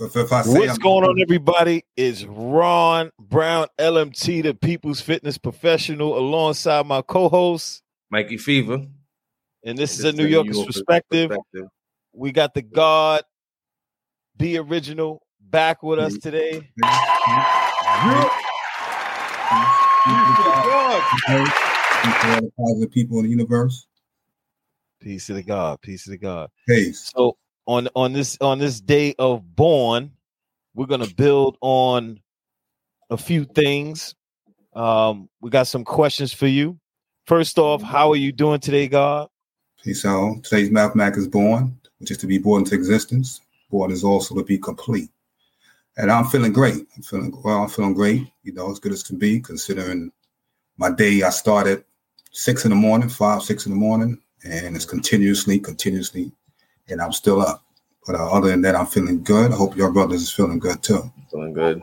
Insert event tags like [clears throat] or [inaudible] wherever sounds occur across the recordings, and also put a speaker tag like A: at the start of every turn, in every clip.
A: if, if I say
B: What's
A: I'm-
B: going on, everybody? Is Ron Brown, LMT, the People's Fitness Professional, alongside my co-host,
C: Mikey Fever.
B: and this is a New Yorker's
C: Yorker's
B: perspective. We got the God, the original, back with us today.
A: For all the positive people in the universe.
B: Peace to the God, peace to the God.
A: Peace.
B: So on on this on this day of born, we're gonna build on a few things. Um, we got some questions for you. First off, how are you doing today, God?
A: Peace out. Today's mathematics is born, which is to be born into existence. Born is also to be complete. And I'm feeling great. I'm feeling well, I'm feeling great, you know, as good as can be, considering my day I started six in the morning, five, six in the morning, and it's continuously, continuously, and I'm still up. But uh, other than that, I'm feeling good. I hope your brothers is feeling good too.
C: Doing good.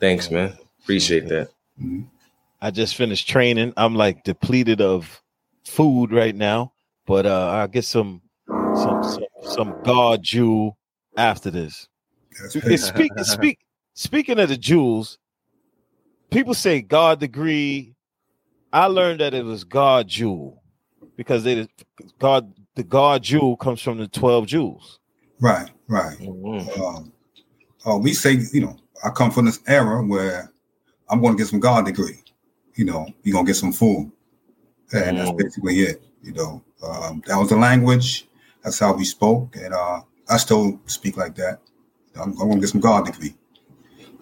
C: Thanks, man. Appreciate that.
A: Mhm.
B: I just finished training. I'm like depleted of food right now, but uh I'll get some some some, some God jewel after this.
A: That's
B: speak, [laughs] speak, speaking of the jewels, people say God degree. I learned that it was God jewel because they God the God jewel comes from the 12 jewels.
A: Right, right.
C: Mhm.
A: um, uh, we say, you know, I come from this era where I'm going to get some God degree. You know, you're going to get some food. And that's
C: Mm.
A: basically it. You know, um, that was the language. That's how we spoke. And uh, I still speak like that. I'm, I'm going to get some God degree.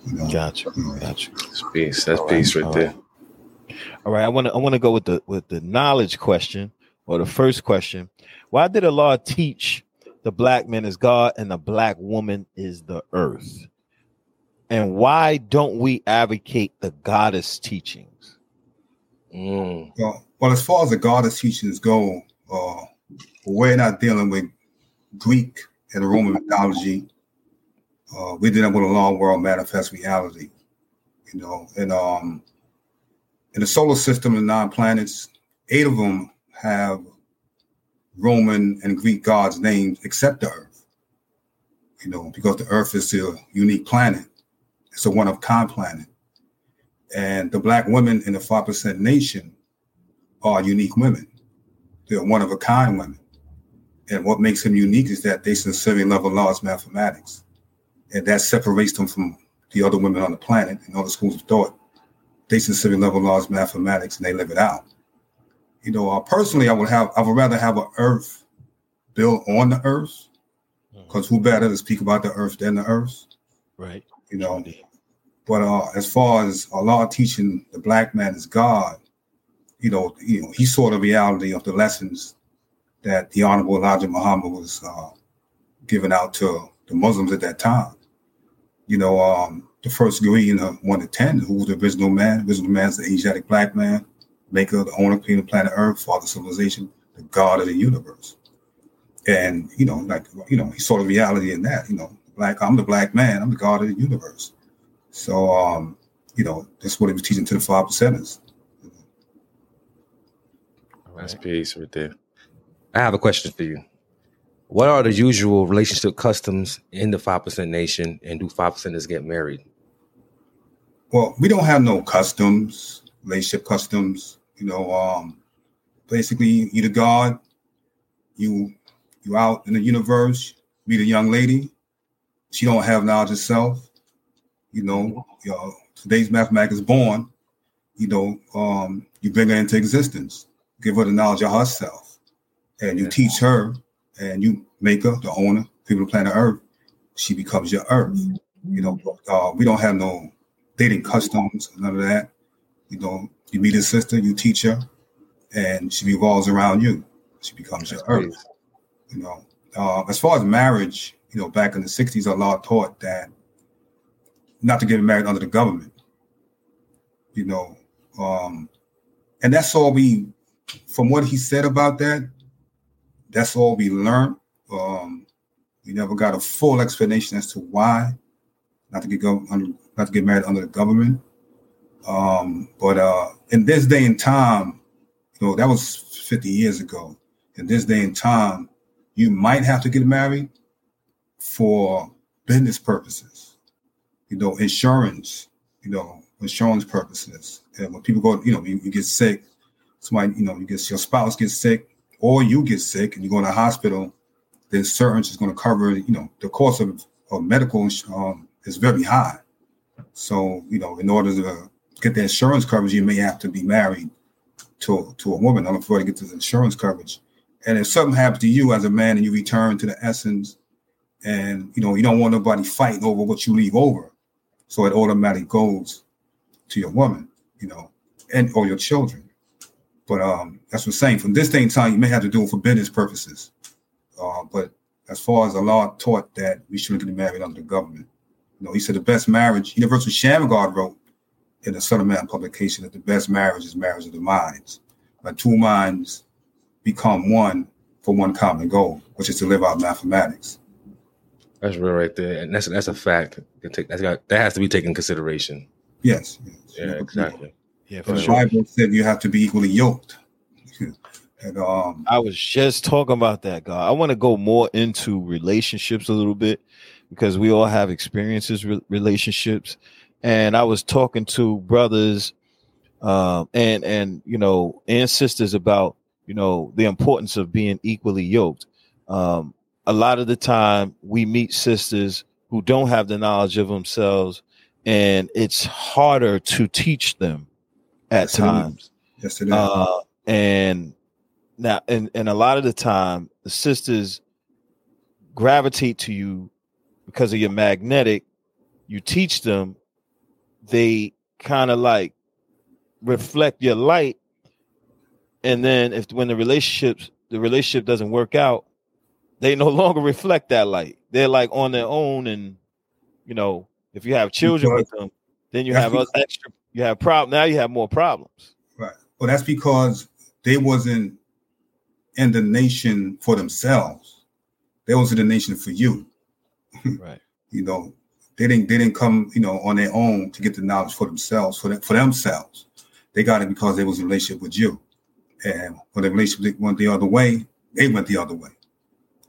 A: You know,
B: Gotcha.
A: you know,
B: Gotcha.
C: That's peace. That's
B: All right,
C: peace right
B: all
C: there.
B: All right, I want to I want to go with the with the knowledge question or the first question. Why did Allah teach the black man is God and the black woman is the earth? And why don't we advocate the goddess teachings?
C: Mm.
A: Well, well, as far as the goddess teachings go, uh, we're not dealing with Greek and Roman mythology. Uh, we're dealing with a long world manifest reality, you know. And um, in the solar system, the nine planets, eight of them have Roman and Greek gods' names except the Earth. You know, because the Earth is a unique planet. It's a one of kind planet. And the black women in the 5% nation are unique women. They're one of a kind women. And what makes them unique is that they sincerely love Allah's mathematics. And that separates them from the other women on the planet and other schools of thought. They sincerely love Allah's mathematics and they live it out. You know, uh, personally, I would have, I would rather have an earth built on the earth, because who better to speak about the earth than the earth?
B: Right.
A: You know, but uh, as far as Allah teaching the black man is God, you know, you know, he saw the reality of the lessons that the Honorable Elijah Muhammad was uh, giving out to the Muslims at that time. You know, um, the first degree in one to ten, who was the original man? Original man is the Asiatic black man, maker, the owner, creator of planet Earth, father of civilization, the God of the universe. And you know, like you know, he saw the reality in that. You know, black, I'm the black man, I'm the God of the universe. So, um, you know, that's what he was teaching to the five percenters.
C: That's peace right there.
D: I have a question for you. What are the usual relationship customs in the five percent nation, and do five percenters get married?
A: Well, we don't have no customs, relationship customs. You know, um, basically, you the God, you you out in the universe, meet a young lady. She don't have knowledge herself. You know, you know today's mathematics is born. You know, um, you bring her into existence, give her the knowledge of herself, and you
C: Yeah.
A: teach her, and you make her the owner, people of planet Earth. She becomes your Earth. You know, uh, we don't have no dating customs, none of that. You know, you meet a sister, you teach her, and she revolves around you. She becomes your
C: That's
A: Earth you know. Uh, as far as marriage, you know, back in the '60s, Allah taught that not to get married under the government. You know, um, and that's all we, from what he said about that, that's all we learned. Um, we never got a full explanation as to why not to get go under, not to get married under the government. Um, but uh, in this day and time, you know, that was 50 years ago. In this day and time, you might have to get married for business purposes, you know, insurance, you know, insurance purposes. And when people go, you know, you, you get sick, somebody, you know, you get your spouse gets sick, or you get sick and you go in the hospital, the insurance is going to cover, you know, the cost of, of medical um, is very high. So, you know, in order to get the insurance coverage, you may have to be married to, to a woman order for to get the insurance coverage. And if something happens to you as a man and you return to the essence, and you know, you don't want nobody fighting over what you leave over. So it automatically goes to your woman, you know, and or your children. But um, that's what I'm saying. From this day and time, you may have to do it for business purposes. Uh, but as far as the law taught that we shouldn't get married under the government. You know, he said the best marriage, Universal Shamgar wrote in the Son of Man publication that the best marriage is marriage of the minds. When two minds become one for one common goal, which is to live out mathematics.
D: That's real right there, and that's that's a fact. That's got, that has to be taken consideration.
A: Yes.
D: yes. Yeah, exactly.
B: Yeah,
A: for the sure. Bible said you have to be equally yoked. [laughs] and um,
B: I was just talking about that, God. I want to go more into relationships a little bit because we all have experiences with relationships, and I was talking to brothers, um, and and you know, and sisters about you know the importance of being equally yoked. Um, a lot of the time we meet sisters who don't have the knowledge of themselves and it's harder to teach them at
A: yes,
B: times.
A: It yes it is.
B: Uh, and now and, and a lot of the time the sisters gravitate to you because of your magnetic. You teach them they kind of like reflect your light and then if when the relationships the relationship doesn't work out they no [laughs] longer reflect that light. They're like on their own, and you know, if you have children because, with them, then you have because, extra. You have problem now. You have more problems.
A: Right. Well, that's because they wasn't in the nation for themselves. They was in the nation for you. [laughs]
B: Right.
A: you know, they didn't they didn't come you know on their own to get the knowledge for themselves for them, for themselves. They got it because they was in relationship with you, and when the relationship went the other way, they went the other way.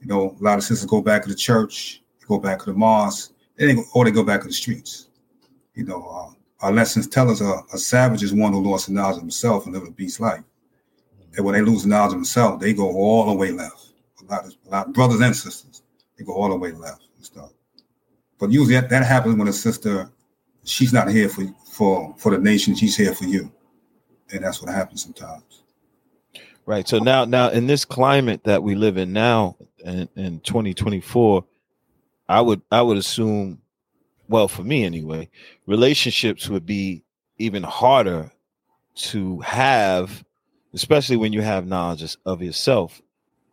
A: You know, a lot of sisters go back to the church, go back to the mosque, they go, or they go back to the streets. You know, uh, our lessons tell us a, a, savage is one who lost the knowledge of himself and lived a beast life. And when they lose the knowledge of themselves, they go all the way left. A lot of, a lot of brothers and sisters, they go all the way left. But usually that, that happens when a sister, she's not here for for for the nation, she's here for you. And that's what happens sometimes.
B: Right. So now, now in this climate that we live in now, in, in 2024, I would I would assume, well, for me anyway, relationships would be even harder to have, especially when you have knowledge of yourself.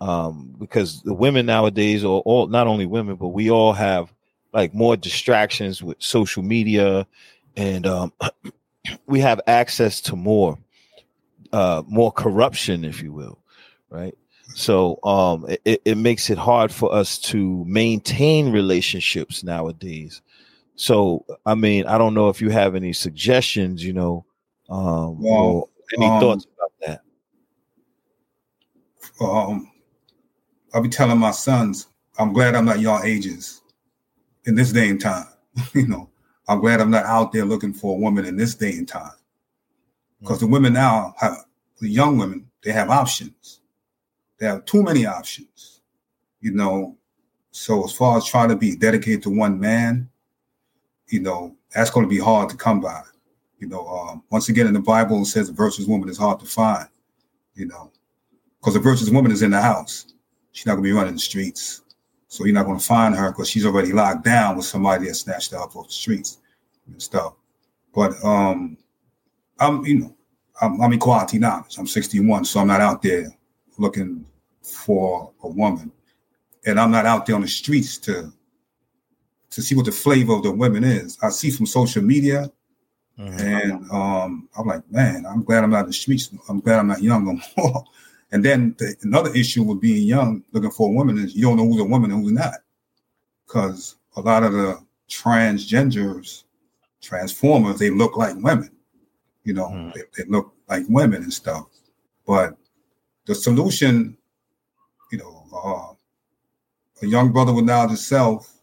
B: Um, because the women nowadays, or all not only women, but we all have like more distractions with social media, and um, [clears throat] we have access to more uh, more corruption, if you will, right? So um, it, it makes it hard for us to maintain relationships nowadays. So I mean, I don't know if you have any suggestions, you know, um, well, or any um, thoughts about that.
A: Um, I'll be telling my sons, I'm glad I'm not y'all ages in this day and time. [laughs] you know, I'm glad I'm not out there looking for a woman in this day and time. Because the women now have the young women they have options. They have too many options you know. So as far as trying to be dedicated to one man you know that's going to be hard to come by. You know um, once again in the bible it says a virtuous woman is hard to find you know. Because a virtuous woman is in the house. She's not going to be running the streets so you're not going to find her because she's already locked down with somebody that snatched her up off the streets and stuff but um i'm you know I'm, I'm equality knowledge. I'm 61, so I'm not out there looking for a woman, and I'm not out there on the streets to to see what the flavor of the women is. I see from social media, mm-hmm. and um, I'm like, man, I'm glad I'm not in the streets. I'm glad I'm not young no more. [laughs] and then the, another issue with being young, looking for a woman, is you don't know who's a woman and who's not, because a lot of the transgenders, transformers, they look like women. You know, mm. they, they, look like women and stuff. But the solution, you know, uh, a young brother with knowledge of self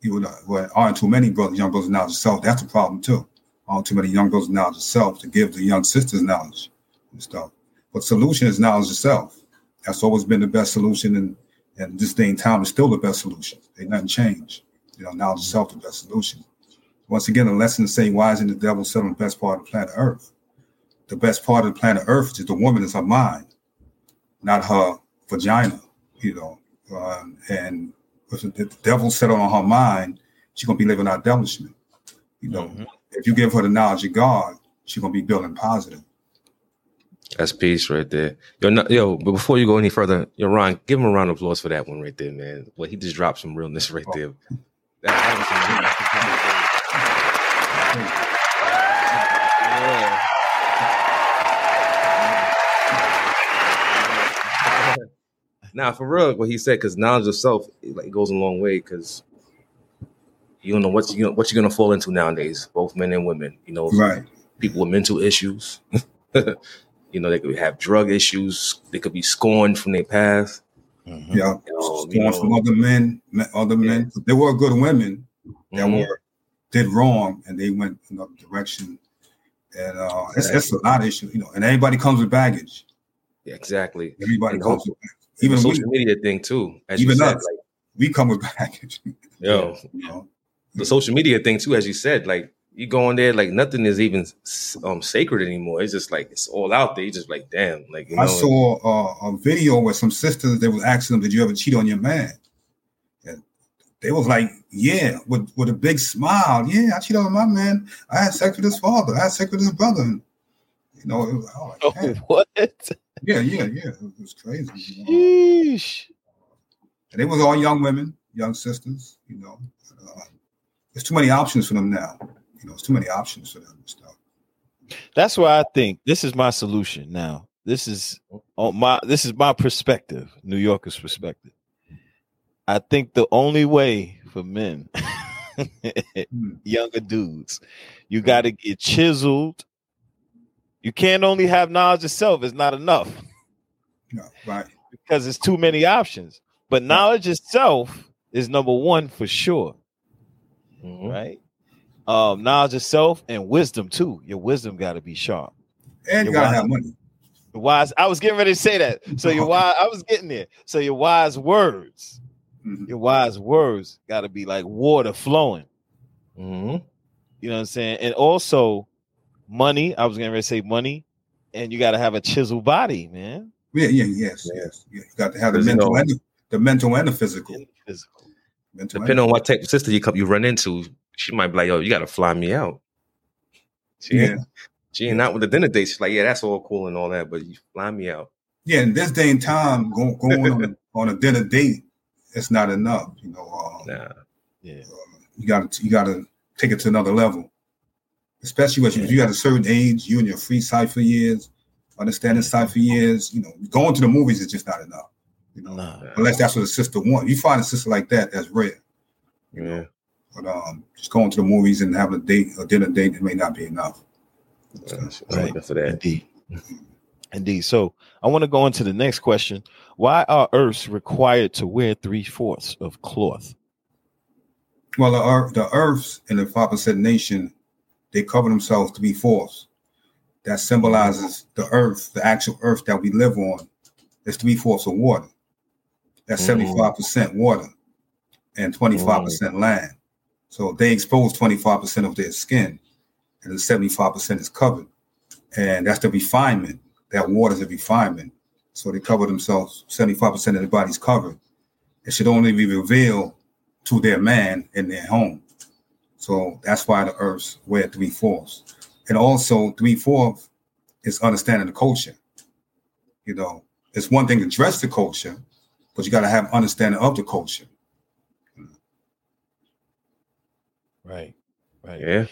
A: You know, well, aren't too many brothers, young brothers knowledge of self. That's a problem too. Aren't too many young brothers knowledge of self to give the young sisters knowledge and stuff. But solution is knowledge of self. That's always been the best solution, and and this day and time is still the best solution. Ain't nothing changed. You know, knowledge of self the best solution. Once again, the lesson to say, why isn't the devil selling the best part of the planet Earth? The best part of the planet Earth is the woman is her mind, not her vagina. You know, um, and if the devil settled on her mind, she's gonna be living out devilishment. You know,
B: Mhm.
A: if you give her the knowledge of God, she's gonna be building positive.
C: That's peace right there. Yo, no, yo, but before you go any further, yo, Ron, give him a round of applause for that one right there, man. Well, he just dropped some realness right there. That, Now, for real, what he said, because knowledge of self, it, like, goes a long way. Because you don't know what you what you're gonna fall into nowadays, both men and women. You know,
A: Right.
C: people with mental issues. [laughs] you know, they could have drug issues. They could be scorned from their past.
B: Mhm.
A: Yeah.
C: You know, you know,
A: from other men, men- other men. There were good women that
C: mhm.
A: were did wrong and they went another direction. And uh, it's, it's a lot of issues, you know. And everybody comes with baggage.
C: Yeah, exactly.
A: Everybody
C: And
A: comes with
C: The
A: even we,
C: social media thing too, as
A: even
C: you said,
A: us.
C: like
A: we come with [laughs] baggage.
C: yo,
A: You know,
C: the social media thing too, as you said, like you go on there, like nothing is even um sacred anymore. It's just like it's all out there. You just like, damn, like you know,
A: I saw uh, a video where some sisters they was asking them, "Did you ever cheat on your man?" And they was like, "Yeah," with with a big smile. Yeah, I cheated on my man. I had sex with his father. I had sex with his brother. And, you know, it was, I was
B: Oh,
A: like, "Damn." [laughs]
B: what?
A: yeah, yeah, yeah. It was crazy.
B: Sheesh.
A: And it was all young women, young sisters. You know, uh, there's too many options for them now. You know, it's too many options for them and stuff.
B: That's why I think this is my solution. Now, this is on my this is my perspective, New Yorker's perspective. I think the only way for men, [laughs] younger dudes, you got to get chiseled. You can't only have knowledge itself; self; it's not enough
A: No, right.
B: because it's too many options. But knowledge itself is number one for sure.
C: Mhm.
B: right? Um, knowledge of self and wisdom too. Your wisdom got to be sharp.
A: And you
B: You're
A: gotta
B: right.
A: have money.
B: Wise. I was getting ready to say that. So your wise. I was getting there. So your wise words.
A: Mhm.
B: Your wise words got to be like water flowing.
C: Mhm.
B: You know what I'm saying? And also money. I was getting ready to say money, and you got to have a chiseled body, man.
A: Yeah, yeah, yes,
C: Yeah.
A: yes. You got to have the mental and the, the mental and the physical.
B: And physical.
A: Mental and
C: Depending on what type of sister you come you run into, she might be like, "Yo, you got to fly me out." She
A: Yeah.
C: ain't, she ain't out with the dinner date. She's like, "Yeah, that's all cool and all that, but you fly me out."
A: Yeah, in this day and time, go, going on, a, on a dinner date, it's not enough. You know, uh,
C: Nah.
B: Yeah.
A: you got to you got to take it to another level. Especially when you, you at a certain age, you and your free cipher years, understanding cipher years. You know, going to the movies is just not enough. You know,
B: Nah.
A: unless that's what a sister wants. You find a sister like that, that's rare. You know,
C: Yeah.
A: But um, just going to the movies and having a date, a dinner date, it may not be enough.
C: Yeah, she's
B: Right.
C: looking for that.
B: Indeed. [laughs] Indeed. So I want to go into the next question. Why are Earths required to wear three fourths of cloth?
A: Well, the earth, the Earths and the five percent nation, they cover themselves to be fourths. That symbolizes the Earth, the actual Earth that we live on, is three fourths of water. That's
C: Mhm.
A: seventy five percent water and twenty five percent land. So they expose twenty five percent of their skin, and the seventy five percent is covered, and that's the refinement. That water is a refinement. So they cover themselves. Seventy five percent of their body's covered. It should only be revealed to their man in their home. So that's why the earths wear three fourths. And also three fourths is understanding the culture. You know, it's one thing to dress the culture, but you got to have understanding of the culture.
B: Right. Right.
C: Yeah.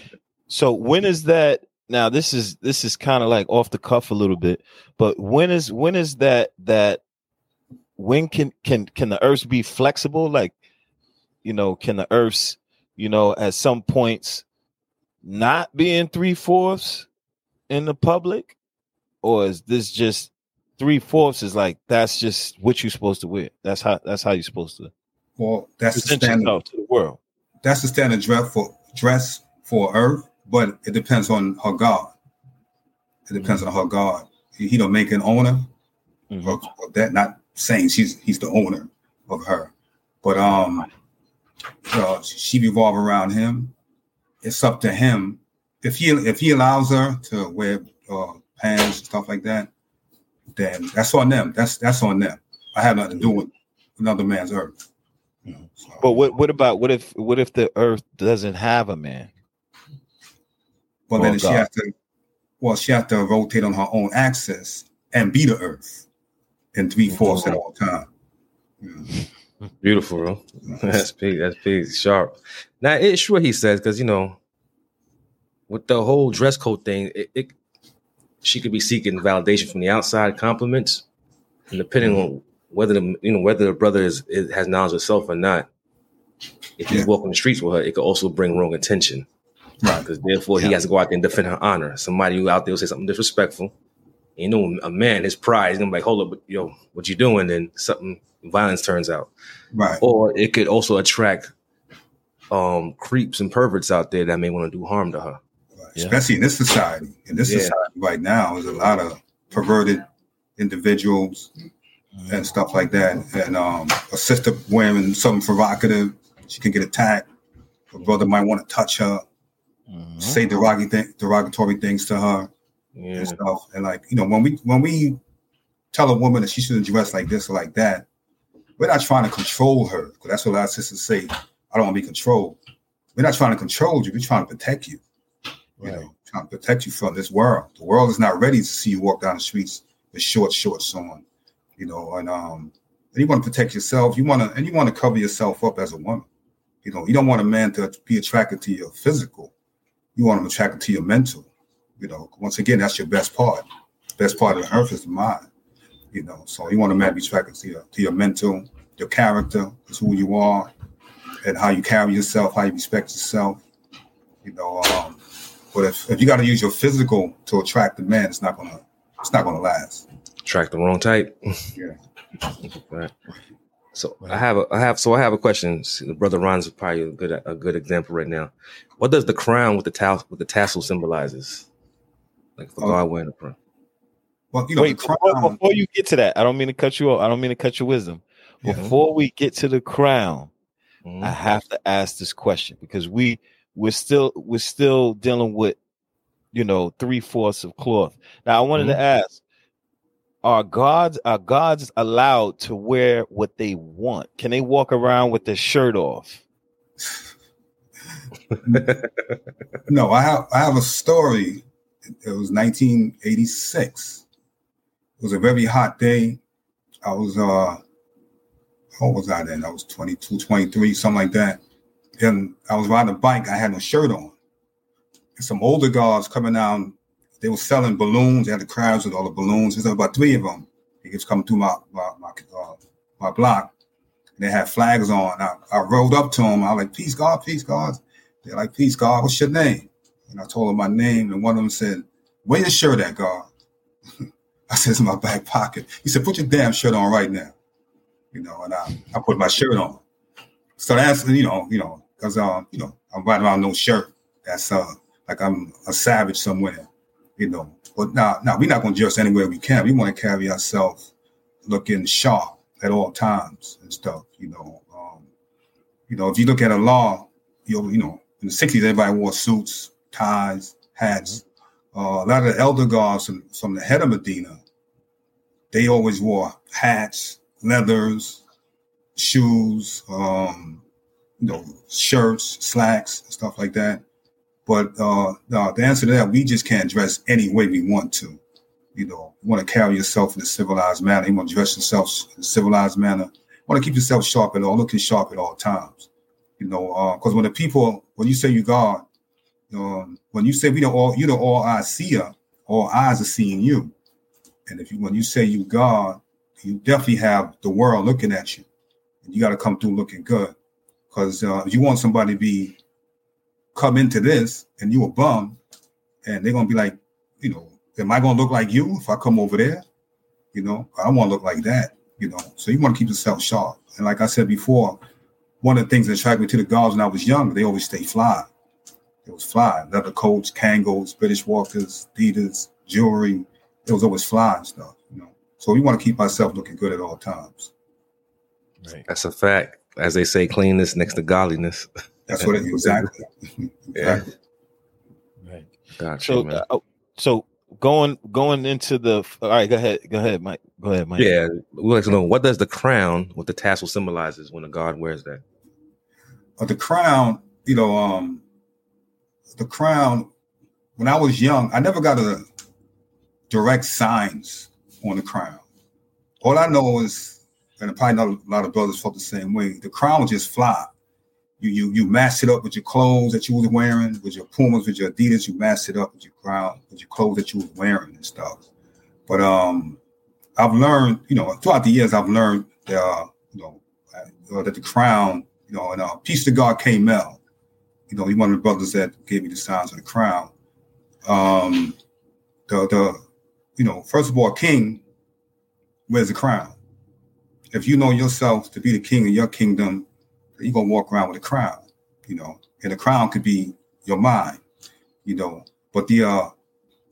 B: So when is that? Now this is this is kind of like off the cuff a little bit, but when is when is that that when can can can the earths be flexible? Like, you know, can the earths, you know, at some points not being three fourths in the public, or is this just three fourths? Is like that's just what you're supposed to wear. That's how that's how you're supposed to
A: Well, that's the standard.
B: yourself to the world.
A: That's the standard dress for dress for Earth, but it depends on her God. It depends mm-hmm. on her God. He, he don't make an owner mm-hmm. of, of, that. Not saying she's he's the owner of her, but um, uh, she revolve around him. It's up to him if he if he allows her to wear uh, pants and stuff like that. Then that's on them. That's that's on them. I have nothing to do with another man's earth.
B: So, but what what about what if what if the earth doesn't have a man?
A: Well, then she has to. Well, she has to rotate on her own axis and be the earth in three fourths at all time.
C: Yeah. Beautiful, bro. That's big. That's big. Sharp. Now it's sure he says because you know, with the whole dress code thing, it, it, she could be seeking validation from the outside, compliments, and depending mm-hmm. on whether the you know whether the brother is, is has knowledge of self or not. If he's yeah. walking the streets with her, it could also bring wrong attention. Right. Because therefore yeah. he has to go out there and defend her honor. Somebody who out there will say something disrespectful. You know, a man, his pride, is gonna be like, hold up, yo, what you doing? And something violence turns out.
A: Right.
C: Or it could also attract um creeps and perverts out there that may want to do harm to her.
A: Right. Yeah. Especially in this society. In this society right now, there's a lot of perverted individuals and stuff like that. And um, a sister wearing something provocative, she can get attacked. A brother might want to touch her, mm-hmm. say derogatory, derogatory things to her, yeah. and stuff. And like you know, when we when we tell a woman that she shouldn't dress like this or like that, we're not trying to control her because that's what a lot of sisters say. I don't want to be controlled. We're not trying to control you. We're trying to protect you. You right. know, trying to protect you from this world. The world is not ready to see you walk down the streets with short shorts on you know, and um, and you want to protect yourself. You want to, and you want to cover yourself up as a woman. You know, you don't want a man to be attracted to your physical. You want him attracted to your mental. You know, once again, that's your best part. Best part of the earth is the mind. You know, so you want a man to be attracted to your to your mental, your character, is who you are, and how you carry yourself, how you respect yourself. You know, um, but if, if you got to use your physical to attract the man, it's not gonna it's not gonna last.
C: Track the wrong type.
A: Yeah. [laughs]
C: right. So I have a I have so I have a question. The brother Ron's probably a good a good example right now. What does the crown with the tassel with the tassel symbolizes? Like for uh, God wearing the crown.
B: Well, you know, Wait, crown, before, before, you get to that, I don't mean to cut you off. I don't mean to cut your wisdom. Yeah. Before we get to the crown, mm-hmm. I have to ask this question because we we're still we're still dealing with you know three fourths of cloth. Now I wanted mm-hmm. to ask are gods are gods allowed to wear what they want? Can they walk around with their shirt off? [laughs]
A: no, I have I have a story. It was 1986. It was a very hot day. I was uh how was I then? I was 22, 23, something like that. And I was riding a bike, I had no shirt on. And some older guards coming down they were selling balloons. They had the crowds with all the balloons. There's about three of them. He was coming through my my my, uh, my block. And they had flags on. I, I rode up to them. I was like, "Peace, God, peace, God." They're like, "Peace, God. What's your name?" And I told them my name. And one of them said, "Where your shirt at, God?" [laughs] I said, "It's in my back pocket." He said, "Put your damn shirt on right now." You know, and I, I put my shirt on. So that's you know, you know, because um, you know, I'm riding around no shirt. That's uh like I'm a savage somewhere you know. But now, now we're not going to dress anywhere we can. We want to carry ourselves looking sharp at all times and stuff, you know. Um, you know, if you look at Allah, you you know, in the '60s, everybody wore suits, ties, hats. Uh, a lot of the elder guards from, from the head of Medina, they always wore hats, leathers, shoes, um, you know, shirts, slacks, stuff like that. But uh, the answer to that, we just can't dress any way we want to. You know, you want to carry yourself in a civilized manner. You want to dress yourself in a civilized manner. You want to keep yourself sharp at all, looking sharp at all times. You know, because uh, when the people, when you say you God, um, when you say we don't all, you know, all eyes see you, all eyes are seeing you. And if you, when you say you God, you definitely have the world looking at you. And you got to come through looking good. Because uh, if you want somebody to be come into this and you a bum, and they're gonna be like, you know, am I gonna look like you if I come over there? You know, I don't want to look like that. You know, so you want to keep yourself sharp. And like I said before, one of the things that attracted me to the guards when I was young, they always stay fly. It was fly. Leather coats, Kangols, British Walkers, Adidas, jewelry. It was always fly and stuff, you know. So we want to keep ourselves looking good at all times.
C: Right. That's a fact. As they say, cleanness next to godliness. [laughs]
A: That's what it [laughs] exactly.
C: yeah. Right. Gotcha,
B: so,
C: man.
B: uh, so going going into the all right, go ahead, go ahead, Mike. Go ahead, Mike.
C: Yeah, we like to know what does the crown, what the tassel symbolizes when a god wears that.
A: Uh, the crown, you know, um, the crown. When I was young, I never got a direct signs on the crown. All I know is, and probably not a lot of brothers felt the same way. The crown was just fly. You you you matched it up with your clothes that you was wearing, with your Pumas, with your Adidas. You matched it up with your crown, with your clothes that you was wearing and stuff. But um, I've learned, you know, throughout the years, I've learned that uh, you know uh, that the crown, you know, and uh, peace to God, K Mel, you know, he one of the brothers that gave me the signs of the crown. Um, the the you know, first of all, king wears the crown. If you know yourself to be the king of your kingdom, you're gonna walk around with a crown, you know, and the crown could be your mind, you know. But the uh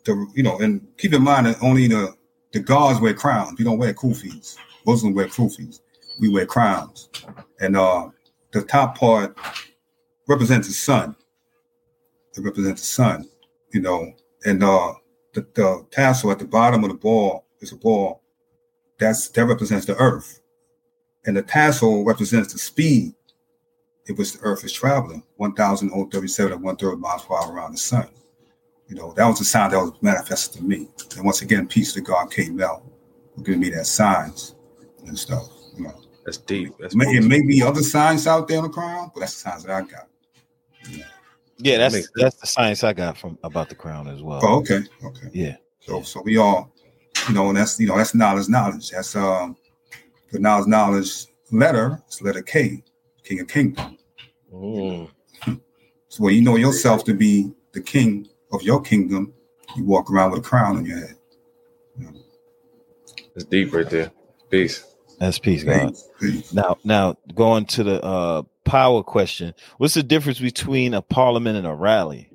A: the you know, and keep in mind that only the the guards wear crowns. We don't wear kufis. Muslims wear kufis. We wear crowns. And uh the top part represents the sun. It represents the sun, you know, and uh the, the tassel at the bottom of the ball is a ball. That's that represents the earth. And the tassel represents the speed in which the earth is traveling, 1,037 and one third miles per hour around the sun. You know, that was a sign that was manifested to me. And once again, peace to God K Mel, who giving me that signs and stuff. You know.
C: That's deep. That's
A: it, may, it may be other signs out there on the crown, but that's the signs that I got.
B: Yeah. Yeah, that's that's the science I got from about the crown as well.
A: Oh, okay, okay.
B: Yeah.
A: So so we all, you know, and that's you know that's knowledge, knowledge. That's um the knowledge, knowledge letter. It's letter K, King of Kingdom.
C: Mm.
A: So when you know yourself to be the king of your kingdom, you walk around with a crown on your head.
C: It's deep right there. Peace.
B: That's peace, God.
A: Peace, peace.
B: Now, now going to the uh, power question. What's the difference between a parliament and a rally?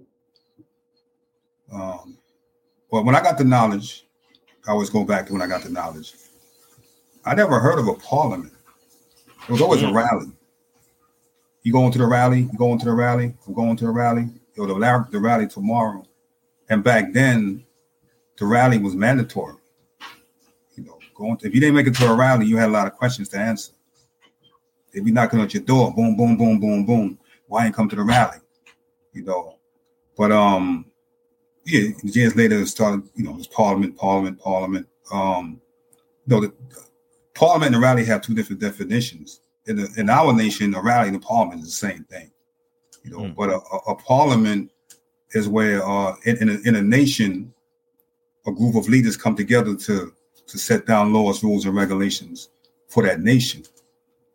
A: Um, well, when I got the knowledge, I always go back to when I got the knowledge. I never heard of a parliament. It was always a
B: Mm.
A: rally. You going to the rally? You going to the rally? I'm going to the rally. Yo, the, the rally tomorrow. And back then, the rally was mandatory. You know, going to, if you didn't make it to a rally, you had a lot of questions to answer. They'd be knocking at your door, boom, boom, boom, boom, boom. Why ain't come to the rally? You know, but um, yeah, years later it started. You know, it was Parliament, Parliament, Parliament. Um, you know, the, Parliament and rally have two different definitions. In, the, in our nation, a rally in a parliament is the same thing. You know,
B: Mm.
A: but a, a, a parliament is where uh, in, in, a, in a nation, a group of leaders come together to to set down laws, rules, and regulations for that nation.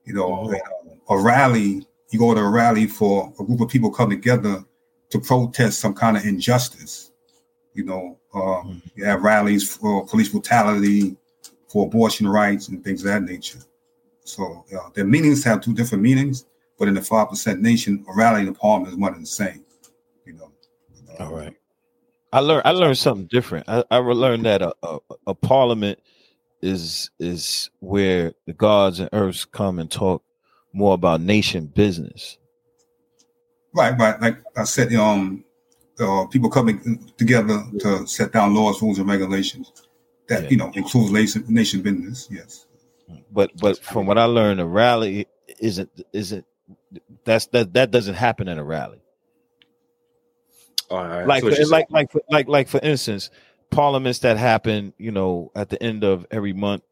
A: You know, uh, a rally, you go to a rally for a group of people come together to protest some kind of injustice. You know, uh,
B: Mhm.
A: you have rallies for police brutality, for abortion rights, and things of that nature. So uh, their meanings have two different meanings, but in the five percent nation, a rally and a parliament is one and the same. You know. Uh,
B: All right. I learned I learned something different. I, I learned that a, a, a parliament is is where the gods and earths come and talk more about nation business.
A: Right, right. Like I said, um, uh, people coming together to set down laws, rules, and regulations that
B: Yeah.
A: you know includes nation, nation business. Yes.
B: But but from what I learned, a rally isn't isn't that's that that doesn't happen in a rally.
C: All right.
B: like
C: so what
B: for, like like for, like like for instance, parliaments that happen, you know, at the end of every month,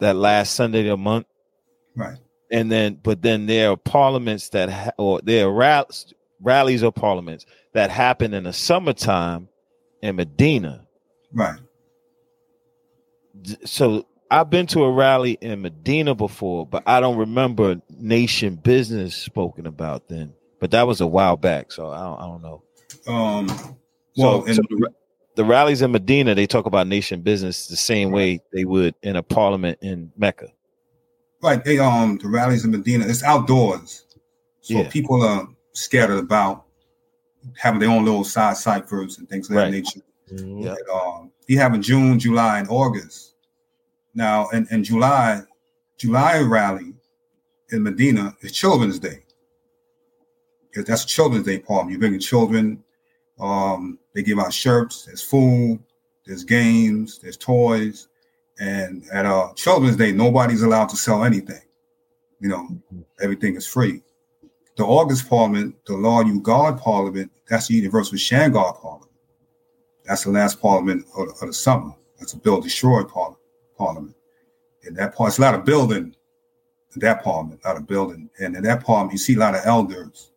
B: that last Sunday of the month,
A: Right.
B: and then but then there are parliaments that ha- or there are rallies, rallies or parliaments that happen in the summertime in Medina.
A: Right.
B: So I've been to a rally in Medina before, but I don't remember nation business spoken about then. But that was a while back, so I don't, I don't know.
A: Um.
B: So,
A: Well, and
B: so the, the rallies in Medina, they talk about nation business the same way they would in a parliament in Mecca.
A: Right. They um the rallies in Medina, it's outdoors. So
B: Yeah.
A: people are scattered about, having their own little side ciphers and things of that
B: Right.
A: nature.
C: Mhm.
B: Yeah.
A: And, um, you have in June, July, and August. Now, in, in July, July rally in Medina is Children's Day. That's Children's Day party. You bring the children. Um, they give out shirts. There's food. There's games. There's toys. And at uh, Children's Day, nobody's allowed to sell anything. You know, everything is free. The August Parliament, the Law You Guard Parliament, that's the Universal Shamgar Parliament. That's the last Parliament of, of the summer. That's a bill destroyed par- Parliament. And that part, it's a lot of building in that Parliament, a lot of building. And in that Parliament, you see a lot of elders.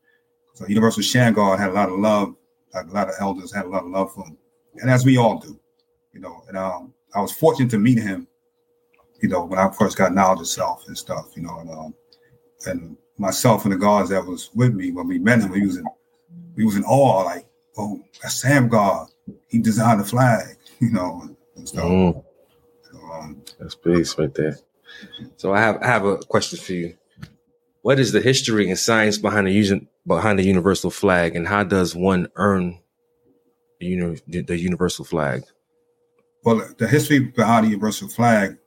A: So Universal Shamgar had a lot of love. Like a lot of elders had a lot of love for him. And as we all do, you know. And um, I was fortunate to meet him, you know, when I first got knowledge of self and stuff, you know, and um, and myself and the guards that was with me when we met him, we was in we was in awe, like, oh, that's Sam God. He designed the flag, [laughs] you know, and stuff.
C: Mhm. That's peace right there. So I have I have a question for you. What is the history and science behind the using behind the universal flag, and how does one earn the, uni- the universal flag?
A: well, the history behind the universal flag,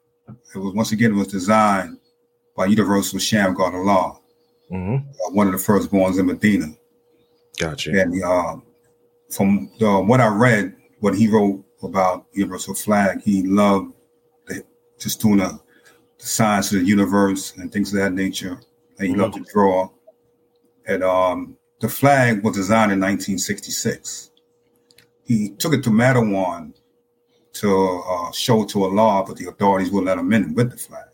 A: it was once again it was designed by Universal Shamgar Allah,
C: hmm
A: uh, one of the firstborns in Medina.
C: Gotcha.
A: And uh, from the, what I read, what he wrote about universal flag, he loved just doing the, the science of the universe and things of that nature. And he loved to draw. And um, the flag was designed in 1966. He took it to Matteawan to uh, show it to Allah, but the authorities wouldn't let him in with the flag.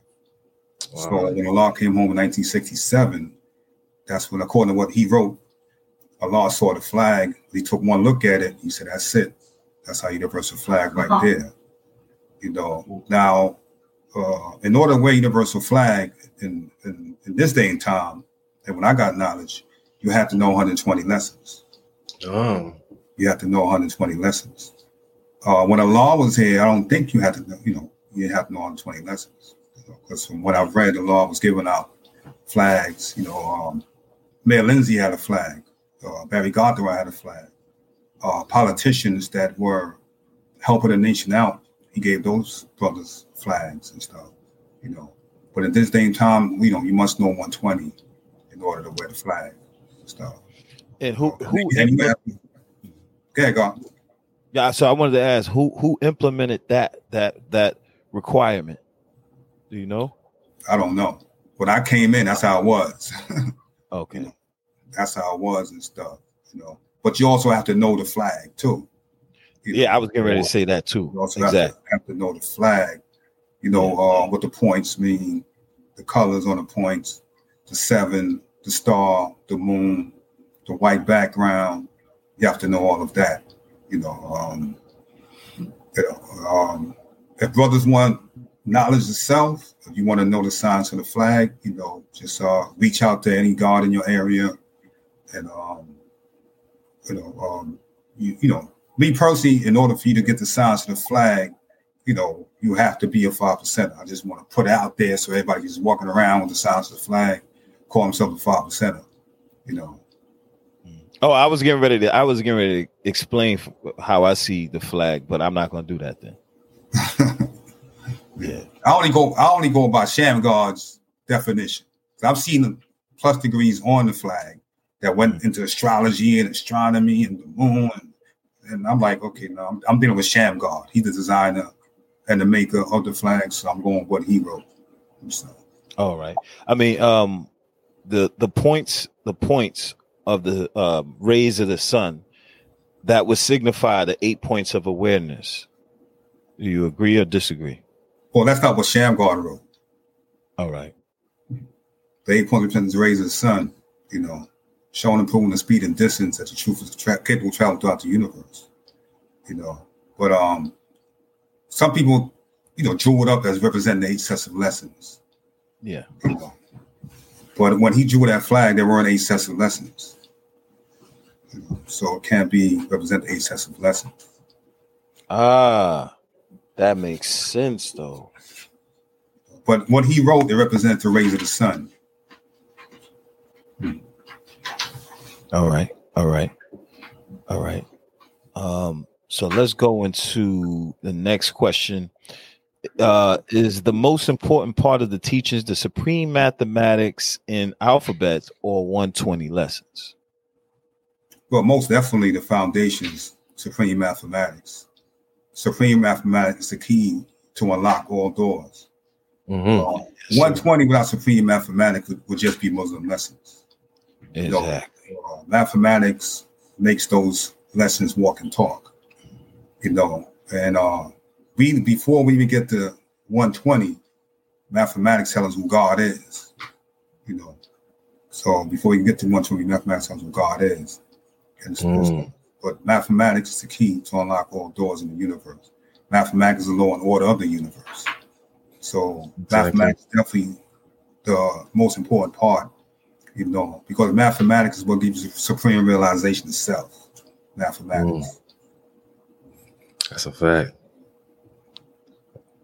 A: So
C: Wow.
A: when Allah came home in 1967, that's when, according to what he wrote, Allah saw the flag. He took one look at it. He said, "That's it. That's our universal flag right
E: Uh-huh.
A: there." You know. Now, uh, in order to wear universal flag in, in in this day and time, and when I got knowledge, you have to know 120 lessons.
C: Oh,
A: You have to know 120 lessons. Uh, when Allah was here, I don't think you had to know. You know, you have to know 120 lessons. Because from what I've read, the law was giving out flags. You know, um, Mayor Lindsay had a flag. Uh, Barry Gottehrer had a flag. Uh, politicians that were helping the nation out, he gave those brothers flags and stuff. You know, but at this day and time, you know, you must know 120 in order to wear the flag and stuff.
B: And who uh, who
A: And you
B: impl-
A: have go. on.
B: yeah, so I wanted to ask who who implemented that that that requirement? Do you know?
A: I don't know. When I came in, that's how it was. [laughs]
B: Okay.
A: that's how it was and stuff, you know. But you also have to know the flag too. You know,
B: Yeah, I was getting ready to say that too.
A: You also have,
B: Exactly.
A: to, have to know the flag. You know uh, what the points mean, the colors on the points, the seven, the star, the moon, the white background. You have to know all of that. You know, um, you know, um, if brothers want knowledge of self, if you want to know the signs of the flag, you know, just uh, reach out to any guard in your area, and um, you know, um, you, you know, me personally, in order for you to get the signs of the flag, you know, you have to be a five percenter. I just want to put it out there so everybody is walking around with the size of the flag, call himself a five percenter. You know,
B: Oh, I was getting ready to. I was getting ready to explain how I see the flag, but I'm not going to do that then. [laughs] yeah.
A: I only go I only go by Shamgard's definition. I've seen the plus degrees on the flag that went mm. into astrology and astronomy and the moon, and, and I'm like, okay, no, I'm, I'm dealing with Shamgard. He's the designer and the maker of the flag, so I'm going what he wrote. So,
B: All right. I mean, um, the the points the points of the um, rays of the sun that would signify the eight points of awareness. Do you agree or disagree?
A: well, that's not what Shamgar wrote.
B: All right.
A: The eight point represents the rays of the sun, you know, showing and proving the speed and distance that the truth is tra- capable of traveling throughout the universe. You know, but um, some people, you know, drew it up as representing the eight sets of lessons.
B: Yeah.
A: You know, but when he drew that flag, there weren't eight sets of lessons. You know, so it can't be represent the eight sets of lessons.
B: Ah, that makes sense though.
A: but what he wrote, it represents the rays of the sun.
B: All right. All right. All right. Um, so let's go into the next question. Uh, is the most important part of the teachings the supreme mathematics in alphabets or 120 lessons?
A: Well, most definitely the foundations, supreme mathematics. Supreme mathematics is the key to unlock all doors.
C: Mm-hmm.
A: Uh, 120 without supreme mathematics would, would just be Muslim lessons. You know,
B: Exactly.
A: uh, mathematics makes those lessons walk and talk. You know, and uh, we before we even get to 120, mathematics tell us who God is. You know, so before you get to 120, mathematics tells us who God is. And it's- it's-
C: Mm.
A: But mathematics is the key to unlock all doors in the universe. Mathematics is the law and order of the universe. So
C: Exactly.
A: mathematics is definitely the most important part, you know, because mathematics is what gives you supreme realization itself. Mathematics.
C: That's a fact.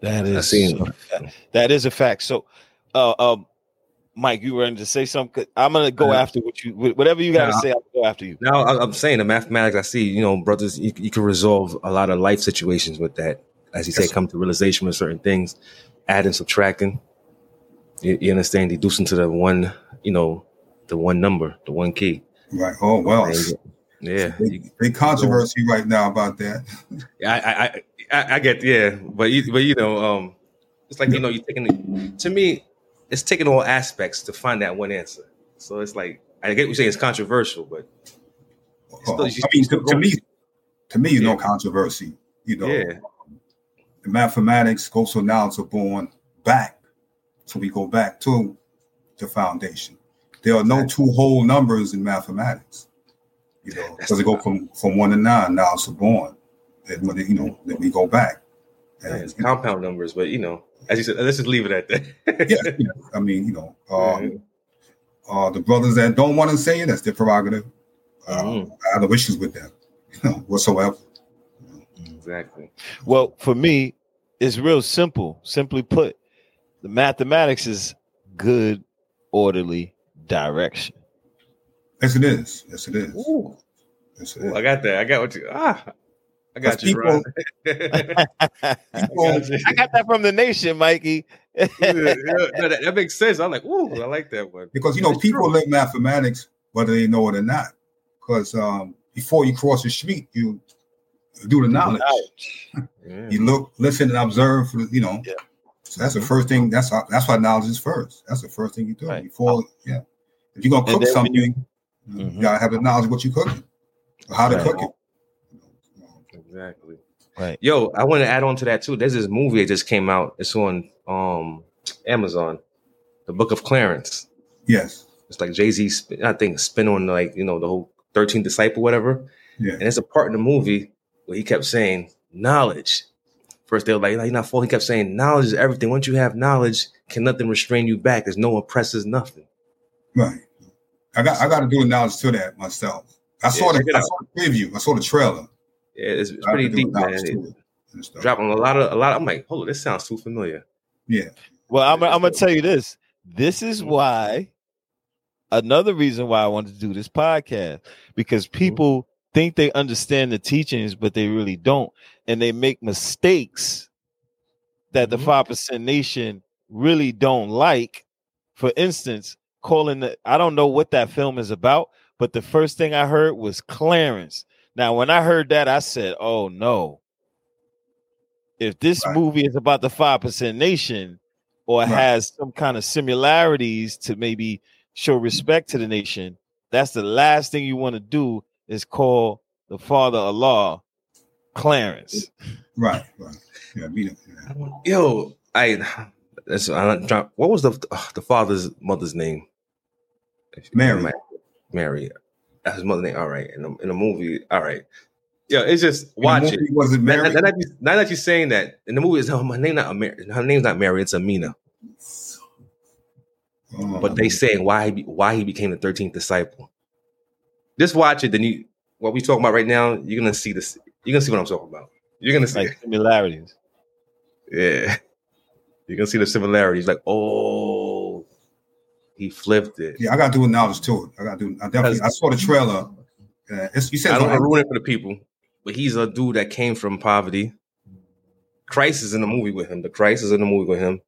B: that, that is a fact. So, uh, um, Mike, you were going to say something. I'm going to go
C: Yeah.
B: after what you, whatever you got to
C: Yeah.
B: say. I'll go after you.
C: Now I- I'm saying the mathematics. I see, you know, brothers, you, you can resolve a lot of life situations with that. As you say, come to realization with certain things, adding, subtracting. You, you understand? Deducing to the one, you know, the one number, the one key.
A: Right. Oh well.
C: And, yeah,
A: Big, big controversy right now about that.
C: I, I, I, I, get, yeah, but you, but you know, um, it's like you know, you're taking. To me, it's taking all aspects to find that one answer. So it's like I get what you're saying. It's controversial, but Still-
A: Uh,
C: you-
A: I mean, to, to me, to me,
C: Yeah.
A: no controversy. You know,
C: Yeah.
A: the mathematics goes to knowledge are born back. So we go back to the foundation. There are no two whole numbers in mathematics. You know,
C: That's
A: because they go from from one to nine. Now it's born. And when they, you know, then we go back.
C: yeah,
A: And,
C: it's compound numbers. But you know, as you said, let's just leave it at that.
A: yeah, yeah, I mean, you know, [laughs] uh,
C: Yeah.
A: uh, the brothers that don't want to say it, that's their prerogative. Uh,
C: Mhm.
A: I have no issues with that, you know, whatsoever.
C: exactly.
B: Well, for me, it's real simple. Simply put, the mathematics is good, orderly direction.
A: Yes, it is. Yes, it is.
C: Ooh,
A: Yes, it
C: ooh,
A: is.
C: I got that. I got what you. Ah, I got
A: Because
C: you, Ron. [laughs]
B: I
A: People,
B: got that from the nation, Mikey.
C: Yeah, yeah, no, that, that makes sense. I'm like, ooh, I like that one.
A: because you know
C: It's
A: people
C: true.
A: learn mathematics whether they know it or not. Because um, before you cross the street, you do the knowledge.
C: Yeah. [laughs]
A: You look, listen, and observe. For you know,
B: Yeah.
A: so that's the first thing. That's how, that's why knowledge is first. That's the first thing you do
B: Right.
A: before. Yeah, if you're gonna cook something,
B: you-
A: you,
B: Mhm.
A: gotta have the knowledge of what you're cooking, how to
B: Right.
A: cook it.
C: Exactly.
B: Right.
C: Yo, I want to add on to that too. There's this movie that just came out. It's on um Amazon, The Book of Clarence.
A: Yes.
C: It's like Jay Z, I think, spin on like you know the whole 13 disciple, whatever.
A: Yeah.
C: And it's a part in the movie where he kept saying knowledge. First they were like, you're not full. He kept saying knowledge is everything. Once you have knowledge, can nothing restrain you back. There's no oppressors, nothing.
A: Right. I got I got to do a knowledge to that myself. I saw
C: check
A: the I saw the preview. I saw the trailer.
C: Yeah, it's, it's pretty
A: to do a
C: deep, man. It-
A: it and stuff.
C: dropping a lot of a lot. Of, I'm like, hold on, this sounds too familiar.
A: Yeah.
B: Well, I'm, I'm gonna tell you this. This is why another reason why I wanted to do this podcast because people think they understand the teachings, but they really don't, and they make mistakes that the
C: Mhm.
B: five percent nation really don't like. For instance, calling the I don't know what that film is about, but the first thing I heard was Clarence. Now, when I heard that, I said, "Oh no." If this
A: Right.
B: movie is about the five percent nation, or
A: Right.
B: has some kind of similarities to maybe show respect to the nation, that's the last thing you want to do is call the Father Allah Clarence.
A: Right. Right. Yeah. Me, yeah.
C: Yo, I that's I don't- what was the uh, the father's mother's name? If you
A: Mary.
C: Mary. That's his mother name. All right. In the, in the movie, all right. Yeah, it's just
A: In
C: watch it.
A: Was it
C: Now,
A: Mary?
C: now that you, now that you're saying that in the movie, is her name not Mary? Her name's not Mary. It's Amina.
A: Uh,
C: But they saying why he be, why he became the thirteenth disciple. Just watch it. Then you what we talking about right now. You're gonna see this. You're gonna see what I'm talking about. You're gonna see.
B: Like similarities.
C: Yeah. [laughs] You can see the similarities. Like, oh, he flipped it.
A: Yeah, I got to do a knowledge to it. I got to do. I definitely. I saw the trailer. Uh, you said
C: I don't want to ruin it for the people, but he's a dude that came from poverty. Christ is in the movie with him. The Christ is in the movie with him,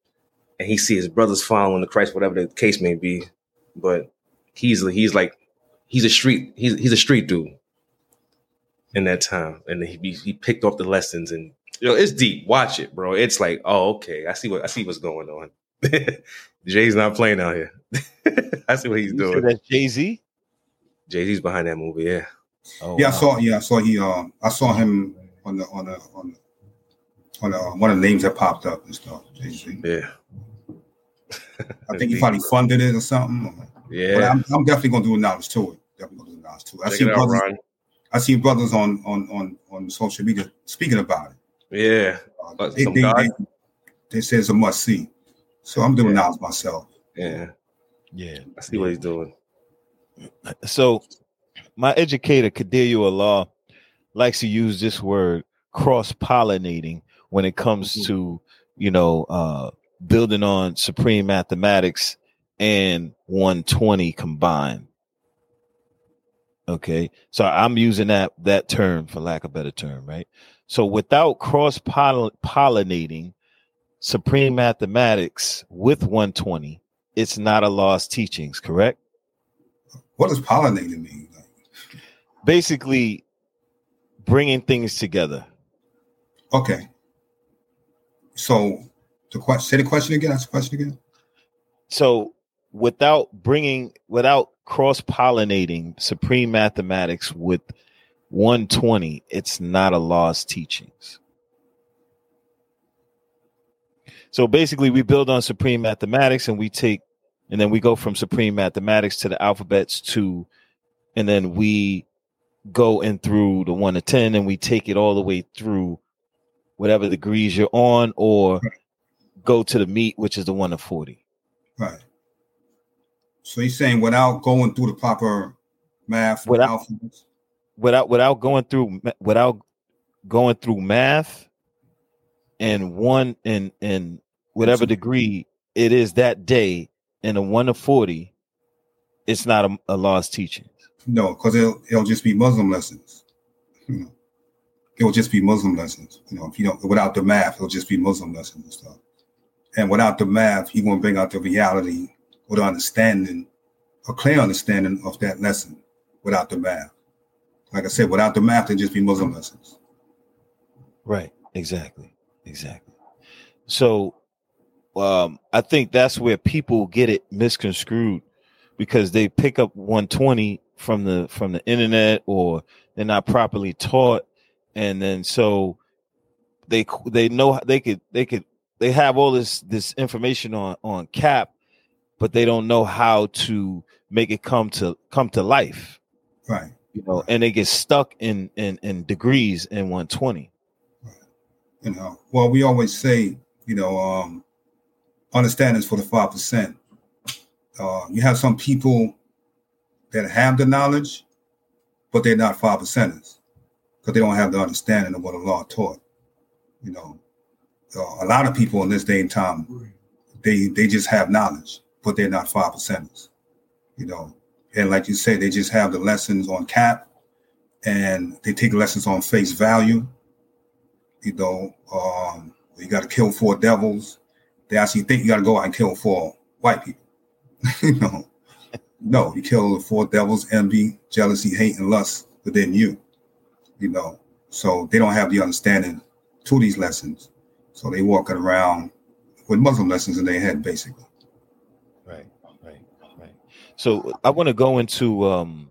C: and he see his brothers following the Christ, whatever the case may be. But he's he's like he's a street he's he's a street dude in that time, and he he picked up the lessons and you know it's deep. Watch it, bro. It's like oh okay, I see what I see what's going on. [laughs] Jay's not playing out here. [laughs] I see what he's
B: You
C: doing.
B: that's Jay Z.
C: Jay Z's behind that movie. Yeah,
B: Oh,
A: Yeah, I saw. Yeah, I saw. He. Um, I saw him on the on the on the, on the, uh, one of the names that popped up and stuff. Jay-Z.
C: yeah,
A: I think he [laughs] probably funded it or something. But
C: yeah.
A: I'm, I'm definitely gonna do a knowledge to it. Definitely gonna do a knowledge to it. I
C: Check
A: see
C: it out,
A: brothers.
C: Ron.
A: I see brothers on on on on social media speaking about it.
C: Yeah,
A: Uh,
C: What,
A: they, they, they, they say it's a must see. So I'm doing
C: Yeah.
A: knowledge myself.
C: yeah.
B: yeah.
C: I see what he's doing.
B: So my educator, Kadelia Allah, likes to use this word cross-pollinating when it comes
C: Mhm.
B: to, you know, uh building on supreme mathematics and 120 combined. Okay. So I'm using that that term for lack of a better term, right? So without cross pollinating supreme mathematics with 120, it's not a lost teachings, correct?
A: What does pollinating mean?
B: Basically bringing things together.
A: okay. So the question. Say the question again. Ask the question again.
B: So without bringing, without cross pollinating supreme mathematics with 120, it's not a lost teachings. So basically, we build on supreme mathematics and we take, and then we go from supreme mathematics to the alphabets to, and then we go in through the one to 10 and we take it all the way through whatever degrees you're on or go to the meat, which is the one to 40.
A: Right. So he's saying without going through the proper math
B: Without-
A: alphabets.
B: without without going through without going through math and one in in whatever degree it is that day in a one to 40 it's not a, a lost teaching
A: No, because it'll it'll just be Muslim lessons. You know, it'll just be Muslim lessons. You know, if you don't without the math, it'll just be Muslim lessons and stuff. And without the math, he won't bring out the reality or the understanding, a clear understanding of that lesson without the math. Like I said, without the math, it'll just be Muslim lessons.
B: right exactly exactly. So um i think that's where people get it misconstrued because they pick up 120 from the from the internet or they're not properly taught. And then so they they know they could they could they have all this this information on on cap but they don't know how to make it come to come to life.
A: Right.
B: you know and they get stuck in in in degrees in 120
A: You know, well, we always say, you know, um, understandings for the five percent. Uh, you have some people that have the knowledge, but they're not five percenters because they don't have the understanding of what the law taught. You know, uh, a lot of people in this day and time, they they just have knowledge, but they're not five percenters. You know, and like you say, they just have the lessons on cap, and they take lessons on face value you know, um, you got to kill four devils. They actually think you got to go out and kill four white people. [laughs] you know, no, you kill the four devils: envy, jealousy, hate, and lust within you. You know, so they don't have the understanding to these lessons, so they walking around with Muslim lessons in their head, basically.
B: Right, right, right. So I want to go into um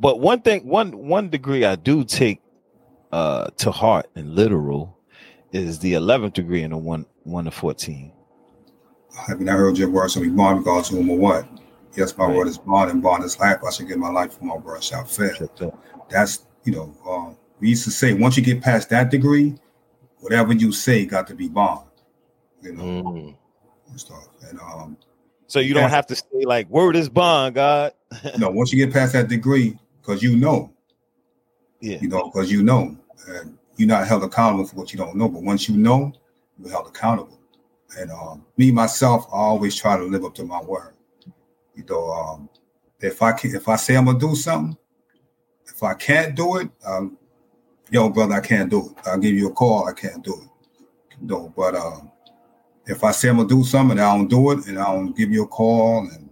B: but one thing one one degree I do take uh to heart and literal is the 11th degree in the 1 1 to 14.
A: Have you not heard your words? So we bond because to whom or what? Yes, my
B: Right.
A: word is bond, and bond is life. I should give my life for my word shall fail. that's you know um, we used to say once you get past that degree whatever you say got to be bond you know
C: Mm.
A: and stuff and um
B: So you don't have to say like word is bond, God.
A: no once you get past that degree because you know [laughs]
B: Yeah.
A: you know because you know and you're not held accountable for what you don't know but once you know you're held accountable And um, me myself, I always try to live up to my word. You know, um, if I can, if I say I'm gonna do something, if I can't do it, um, yo, brother, I can't do it. I'll give you a call. I can't do it. No, but um, if I say I'm gonna do something and I don't do it, and I don't give you a call, and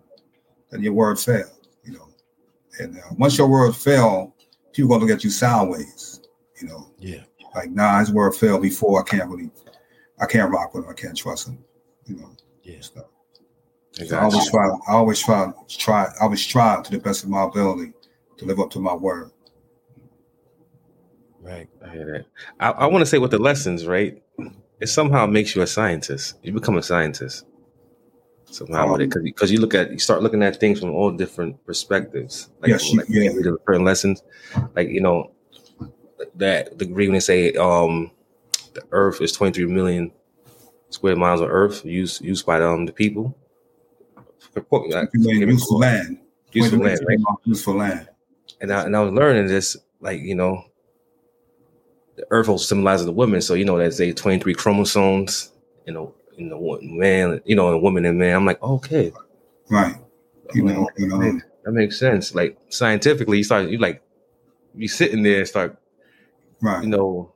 A: then your word failed, you know. And uh, once your word fell, people gonna look at you sideways, you know.
B: Yeah.
A: Like, nah, his word fell before. I can't really, I can't rock with him. I can't trust him, you know.
B: Yeah.
A: So,
C: I
A: so I always try. I always try. Try. I always strive to the best of my ability to live up to my word.
B: Right.
C: I hear that. I, I want to say with the lessons, right? It somehow makes you a scientist. You become a scientist somehow with it
A: Um,
C: because you look at you start looking at things from all different perspectives. Like,
A: Yes, you-
C: like
A: yeah.
C: read the certain lessons, like you know that the degree when they say um the Earth is twenty three million square miles of Earth used used by um the people. Like,
A: useful land.
C: Useful land, right?
A: Useful land.
C: and I, and I was learning this, like you know, the Earth also symbolizes the woman. So you know, that's a 23 chromosomes, you know, in the man, you know, a woman and man. I'm like, okay,
A: Right. You
C: I'm like,
A: know. You know.
C: that makes sense. Like scientifically, you start, you like, you sitting there, and start,
A: Right.
C: you know,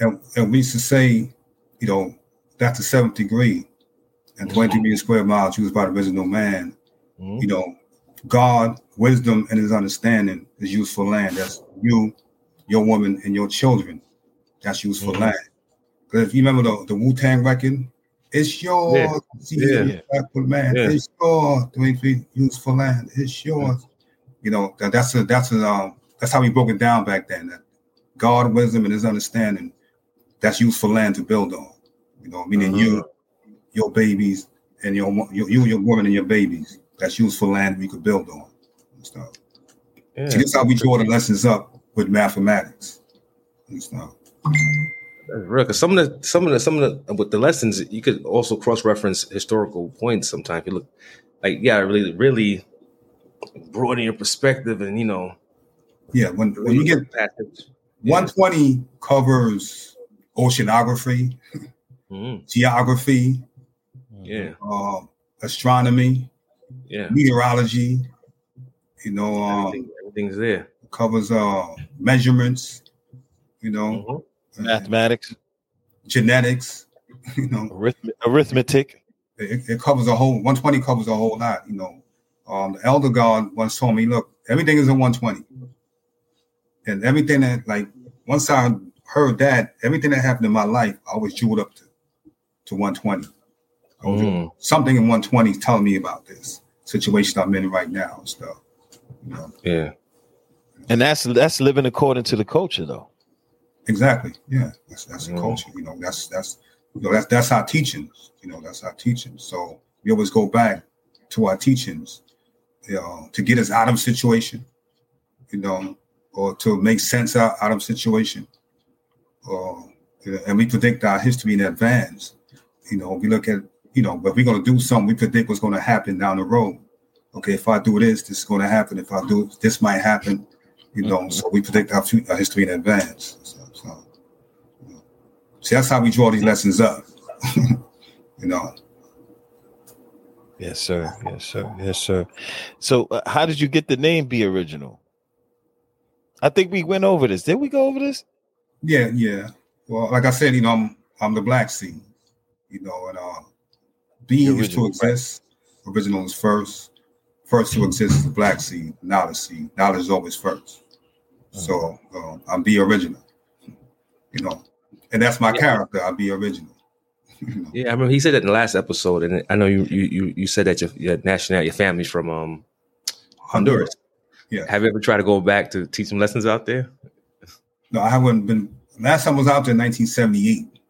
A: and, and we used to say, you know, that's the seventh degree, and 23 million square miles used by the original man.
C: mhm,
A: You know, God, wisdom, and his understanding is used for land. That's you, your woman, and your children. That's useful
C: Mhm.
A: land. Because if you remember the, the Wu Tang record, it's yours.
C: Yeah.
A: See,
C: Yeah.
A: respectful man.
C: Yeah.
A: It's yours. 23 useful land. It's yours. You know, that, that's a that's a um, that's how we broke it down back then. That God, wisdom, and his understanding, that's useful land to build on. You know, meaning you, mm-hmm. your babies, and your wo- you, you, your woman, and your babies. That's useful land we could build on. And stuff.
C: yeah,
A: See, this is how we draw the lessons up with mathematics. And stuff.
C: that's real. Because some of the, some of the, some of the, with the lessons, you could also cross reference historical points. Sometimes you look, like, yeah, really, really broaden your perspective, and you know,
A: Yeah, when when you get
C: passage.
A: 120 covers oceanography,
C: Mhm.
A: geography,
C: Yeah,
A: uh, astronomy,
C: yeah.
A: meteorology. You know, uh,
C: Everything, everything's there.
A: covers uh, measurements. You know,
C: Mhm.
A: uh,
B: Mathematics,
A: genetics. [laughs] You know,
B: arith- arithmetic.
A: it, it covers a whole 120 covers a whole lot. You know, um, the elder god once told me, look, everything is a 120, and everything that like once I heard that, everything that happened in my life, I always drew it up to to 120.
C: Mm.
A: Something in 120 is telling me about this situation I'm in right now and stuff. You know,
C: Yeah.
B: And that's that's living according to the culture though.
A: exactly. Yeah, that's that's the
C: Mm.
A: culture. You know, that's that's you know that's that's our teachings. You know, that's our teachings. So we always go back to our teachings, you know, to get us out of a situation, you know, or to make sense out, out of situation. Or and we predict our history in advance. You know, we look at, you know, but we're gonna do something, we predict what's gonna happen down the road. Okay, if I do this, this is gonna happen. If I do this might happen, you know, so we predict our, our history in advance. So, so, you know. See, that's how we draw these lessons up. [laughs] you know.
B: Yes, sir. Yes, sir. Yes, sir. So, uh, how did you get the name Be Original? I think we went over this. Did we go over this?
A: Yeah, yeah. Well, like I said, you know, I'm I'm the black seed, you know, and uh being is to
B: original, right.
A: exist. Original is first. First to exist is the black seed, knowledge seed. Knowledge is always first. So um, I'm the original. You know, and that's my
C: Yeah.
A: character. I'll be original. [laughs] you know.
C: Yeah, I remember he said that in the last episode, and I know you you you, you said that your, your nationality, your family's from um Honduras.
A: Yeah.
C: Have you ever tried to go back to teach some lessons out there?
A: No, I haven't been. Last time I was out there in 1978.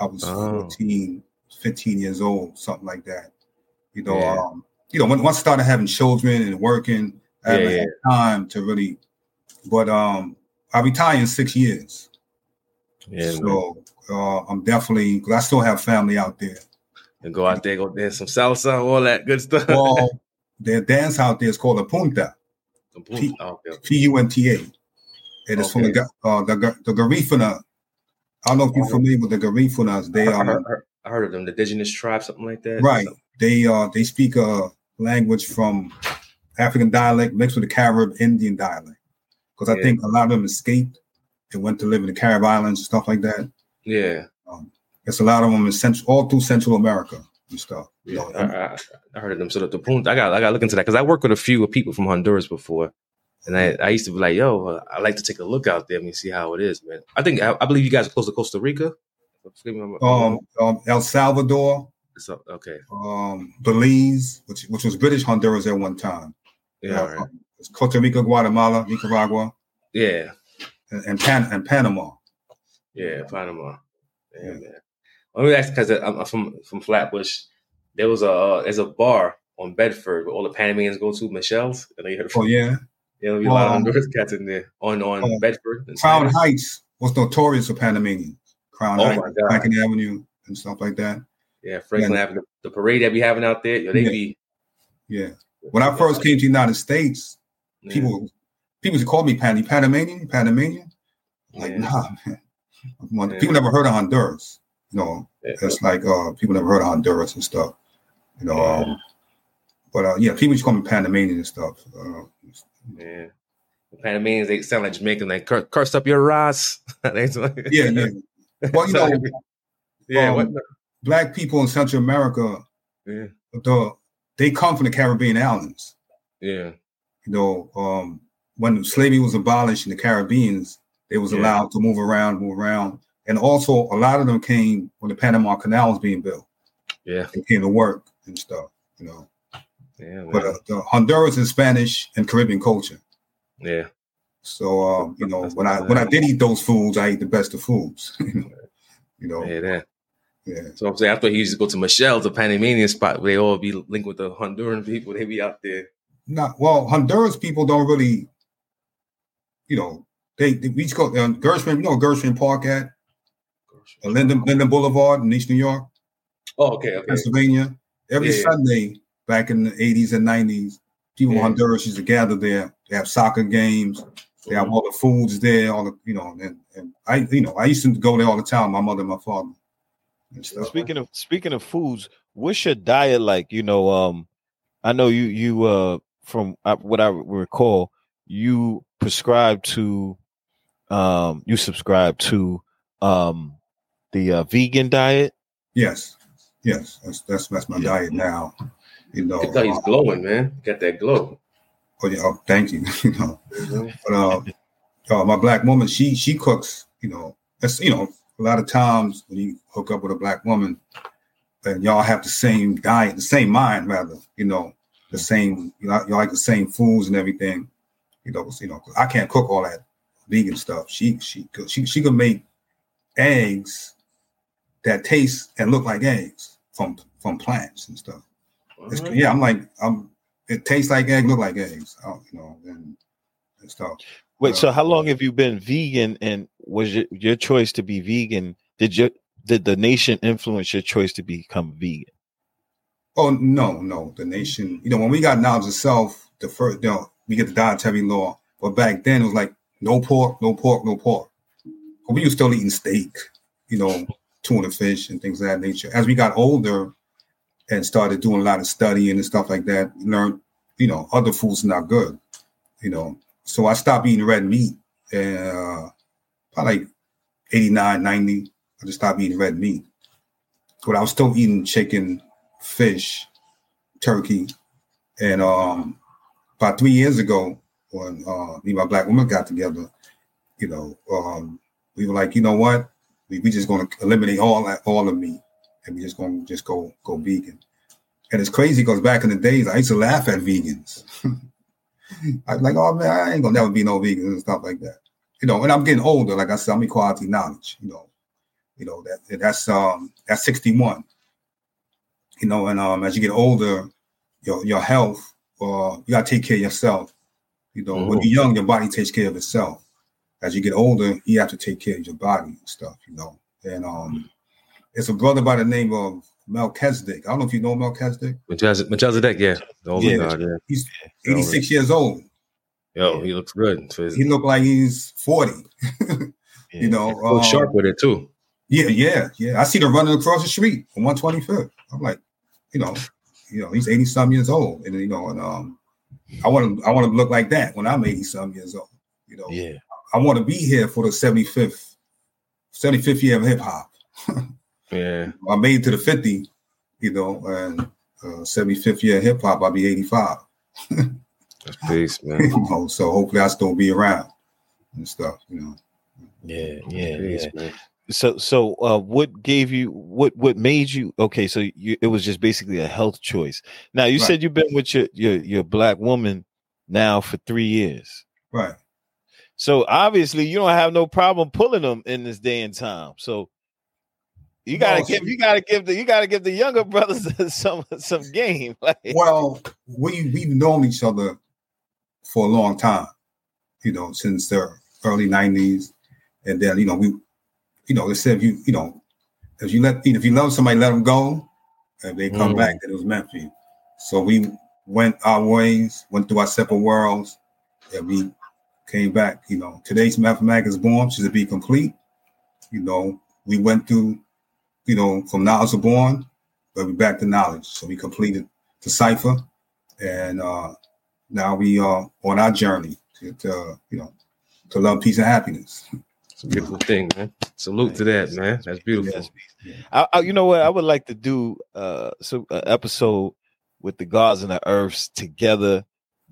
A: I was
C: Oh.
A: 14, 15 years old, something like that. You know,
C: Yeah.
A: um, you know, when once I started having children and working, I haven't
C: Yeah,
A: had time to really. But um, I retire in six years,
C: Yeah,
A: so uh, I'm definitely because I still have family out there.
C: and go out there, go dance some salsa, all that good stuff.
A: Well, [laughs] their dance out there is called a punta,
C: Oh, okay.
A: P U N T A, and it's from the
C: Okay.
A: Uh, the the Garifuna. I don't know if you're familiar with the Garifunas. They are
C: heard, heard- I heard of them, the indigenous tribe, something like that.
A: Right. They uh they speak a language from African dialect mixed with the Carib Indian dialect. Because I
C: Yeah.
A: think a lot of them escaped and went to live in the Carib Islands and stuff like that.
C: Yeah,
A: Um, it's a lot of them in central, all through Central America and stuff. You
C: yeah.
A: know,
C: I, I, I heard of them. So the, the Punta, I got I got to look into that because I worked with a few people from Honduras before, and I, I used to be like, yo, uh, I like to take a look out there and see how it is, man. I think I, I believe you guys are close to Costa Rica.
A: Um, um, El Salvador,
C: so- okay,
A: um, Belize, which which was British Honduras at one time.
C: yeah,
A: Uh,
C: right.
A: it's Costa Rica, Guatemala, Nicaragua,
C: yeah,
A: and and, Pan- and Panama.
C: yeah, Panama. Yeah,
A: Yeah.
C: man. Let me ask because I'm from from Flatbush. There was a uh, there's a bar on Bedford where all the Panamanians go to, Michelle's. I know you heard of
A: Oh yeah,
C: Yeah, there'll be a lot of
A: Um,
C: Honduras cats in there on on
A: uh,
C: Bedford. And
A: Crown
C: Spanish.
A: Heights was notorious for Panamanians. Crown
C: Oh,
A: Heights. Franklin Avenue, and stuff like that.
C: Yeah, Franklin
A: Yeah.
C: Avenue. The, parade that be having out there, yo, they
A: Yeah.
C: be.
A: Yeah. When I first came to the United States,
C: Yeah.
A: people people used to call me Pan Panamanian, Panamanian. Like,
C: Yeah.
A: nah, man.
C: Yeah.
A: People never heard of Honduras. You know, it's like uh, people never heard of Honduras and stuff. You know, um, but uh, yeah, people just call me Panamanian and stuff. Uh,
C: Yeah. The Panamanians, they sound like Jamaican, like "Cur- curse up your ass. [laughs]
A: Yeah, yeah. Well, you [laughs] know,
C: yeah,
A: um,
C: what?
A: black people in Central America,
C: Yeah,
A: the they come from the Caribbean islands.
C: yeah,
A: You know, um, when slavery was abolished in the Caribbeans, they was
C: Yeah.
A: allowed to move around, move around, and also a lot of them came when the Panama Canal was being built.
C: yeah,
A: They came to work and stuff. You know,
C: yeah,
A: but uh, the Honduras is Spanish and Caribbean culture.
C: yeah,
A: So um, you know,
C: That's
A: when I when I did eat those foods, I ate the best of foods. [laughs] you know,
C: yeah, that.
A: yeah.
C: So I'm saying, I thought he used to go to Michelle's, the Panamanian spot, where they all be linked with the Honduran people. They be out there.
A: Not well. Honduras people don't really, you know, they, they we just go uh, Gershwin. You know, Gershwin Park at uh, Linden Linden Boulevard in East New York,
C: Oh, okay, okay.
A: Pennsylvania. Every
C: Yeah, yeah.
A: Sunday back in the 80s and 90s, people
C: Yeah.
A: in Honduras used to gather there. They have soccer games. They have all the foods there. All the you know, and, and I you know I used to go there all the time. My mother, and my father, and stuff.
B: Speaking of speaking of foods, what's your diet like? You know, um, I know you you uh from uh, what I recall, you prescribe to, um, you subscribe to, um, the uh, vegan diet.
A: Yes, yes, that's that's that's my
B: Yeah.
A: diet now. You know,
C: I he's
A: uh,
C: glowing, man. Got that glow.
A: oh, yeah, oh, thank you. [laughs] you know,
C: Mhm.
A: but uh, uh, my black woman, she she cooks. You know, that's you know, a lot of times when you hook up with a black woman, and y'all have the same diet, the same mind, rather. You know, the same. You know, y'all like the same foods and everything. You know, you know, I can't cook all that vegan stuff. She she could she she could make eggs that taste and look like eggs from from plants and stuff. Yeah, I'm like I'm. It tastes like egg, look like eggs. you know, and, and stuff.
B: Wait, so
A: Uh,
B: how long have you been vegan? And was your your choice to be vegan? Did you did the nation influence your choice to become vegan?
A: Oh no, no, the nation. You know, when we got knowledge of self, the first, you know, we get the dietary law. But back then, it was like no pork, no pork, no pork. But we were still eating steak, you know, tuna fish and things of that nature. As we got older and started doing a lot of studying and stuff like that, learned, you know, other foods not good, you know. So I stopped eating red meat, and uh, probably like 89, 90. I just stopped eating red meat. But I was still eating chicken, fish, turkey, and um, about three years ago, when uh, me and my black woman got together, you know, um, we were like, you know what, we we just going to eliminate all that, all of meat, and we just going to just go go vegan. And it's crazy because back in the days, I used to laugh at vegans. [laughs] I was like, oh man, I ain't gonna never be no vegan and stuff like that, you know. And I'm getting older, like I said, I'm equality knowledge, you know, you know that that's um that's 61 you know, and um, as you get older, your your health, uh, you gotta take care of yourself. You know, when
C: Mhm.
A: you're young, your body takes care of itself. As you get older, you have to take care of your body and stuff. You know, and um, it's a brother by the name of Melchizedek. I don't know if you know Melchizedek.
C: Melchizedek, yeah. The older
B: Yeah.
C: god, yeah.
A: He's 86 years old.
C: Yo, he looks good.
A: He looked like he's 40. [laughs]
B: Yeah.
A: You know,
C: so
A: um,
C: sharp with it too.
A: Yeah, yeah, yeah. I see them running across the street on 125th. I'm like, you know, you know, he's 80 some years old. And you know, and um I want to I want to look like that when I'm 80 some years old. You know,
B: Yeah.
A: I want to be here for the 75th, 75th year of hip hop. [laughs]
C: Yeah.
A: I made it to the 50, you know, and uh, 75th year of hip hop, I'll be 85. [laughs]
C: That's peace, man. [laughs]
A: you know, so hopefully I still be around and stuff, you know.
B: Yeah, yeah,
C: Peace,
B: yeah.
C: man.
B: So, so, uh, what gave you what what made you okay? So, you it was just basically a health choice. Now, you
A: Right.
B: said you've been with your your your black woman now for three years.
A: Right.
B: So obviously, you don't have no problem pulling them in this day and time. So you gotta
A: No,
B: give you gotta give the you gotta give the younger [laughs] brothers [laughs] some some game. [laughs] Like,
A: Well, we we've known each other for a long time, you know, since the early '90s, and then you know we, you know, they said if you you know, if you let if you love somebody, let them go. If they come
C: Mm.
A: back, then it was meant for you. So we went our ways, went through our separate worlds, and we came back. You know, today's mathematics is born. She's to be complete. You know, we went through, you know, from knowledge to born, but we back to knowledge. So we completed the cipher, and uh, now we are on our journey to, to you know to love, peace, and happiness.
C: It's a beautiful thing, man. Salute to that, man. That's beautiful.
B: Yes. I, I, you know what? I would like to do uh some uh, episode with the gods and the earths together,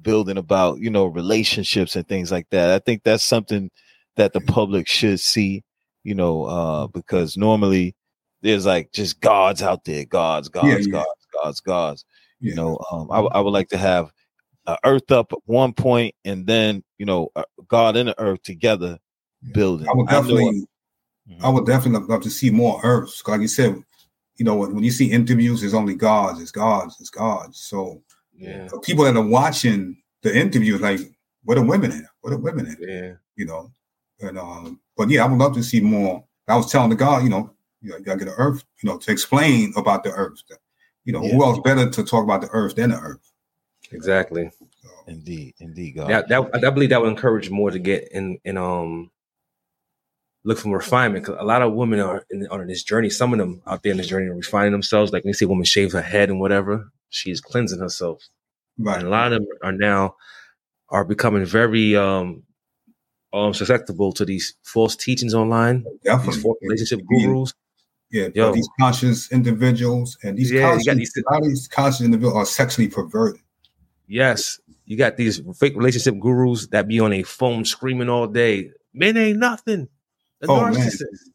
B: building about you know relationships and things like that. I think that's something that the public should see. You know, uh, because normally there's like just gods out there, gods, gods,
A: Yeah, yeah.
B: gods, gods, gods.
A: Yeah.
B: You know, um, I, w- I would like to have uh, Earth up at one point, and then you know, uh, God and the Earth together building.
A: I would definitely, I would definitely love to see more Earths. Like you said, you know, when, when you see interviews, it's only gods, it's gods, it's gods. So
C: Yeah.
A: the people that are watching the interviews, like, what are women at? Where the women at?
C: Yeah.
A: You know, and um, but yeah, I would love to see more. I was telling the God, you know, you, gotta get the Earth, you know, to explain about the Earth. You know, who else better to talk about the Earth than the Earth?
C: Exactly.
A: So,
B: Indeed, indeed, God.
C: That, that I believe that would encourage more to get in in um look for refinement because a lot of women are in, on this journey. Some of them out there in this journey are refining themselves. Like when you see a woman shave her head and whatever, she's cleansing herself.
A: right.
C: And a lot of them are now are becoming very um um susceptible to these false teachings online,
A: Definitely.
C: these false relationship gurus.
A: Yeah,
C: Yo.
A: these conscious individuals and these
C: Yeah,
A: conscious,
C: these-
A: a lot of these conscious individuals are sexually perverted.
C: Yes, you got these fake relationship gurus that be on a phone screaming all day. Men ain't nothing. The
A: Oh, man.
C: narcissist.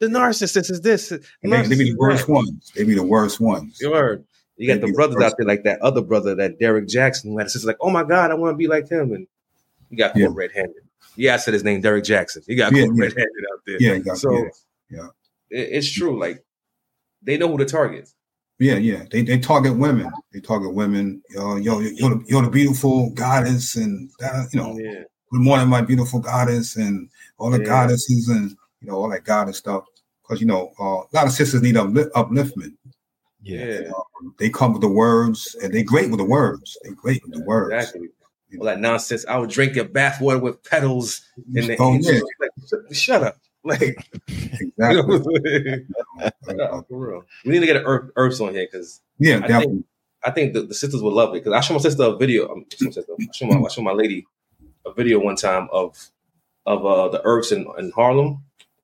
C: The narcissist is this.
A: And they, they be the worst
C: that.
A: ones. They be the worst ones.
C: You heard. You got the brothers out there like that other brother, that Derek Jackson, who had a sister like, oh my God, I want to be like him. And you got
A: Yeah.
C: red handed. Yeah, I said his name, Derek Jackson. He got
A: Yeah,
C: caught
A: yeah.
C: red handed out there.
A: Yeah, got,
C: So
A: yeah, yeah,
C: it- it's true. Like they know who to target.
A: yeah, yeah. They, they target women. They target women. Yo, yo, you're the, you're the beautiful goddess, and uh, you know,
C: Yeah.
A: good morning, my beautiful goddess, and all the goddesses, and you know, all that goddess stuff. Because you know, uh, a lot of sisters need uplift, upliftment.
B: Yeah.
C: Yeah.
A: They come with the words, and they great with the words. They great with the words.
C: Exactly. All that nonsense. I would drink your bathwater with petals in the
A: Oh, yeah.
C: like, shut- up. [laughs] Like
A: Exactly.
C: Yeah, [laughs] for real. We need to get an Earth, Earths on here because
A: yeah,
C: I think-
A: definitely.
C: I think the, the sisters would love it. Because I showed my sister a video. Um, I showed my, sister, I showed my, I showed my lady a video one time of of uh, the Earths in, in Harlem,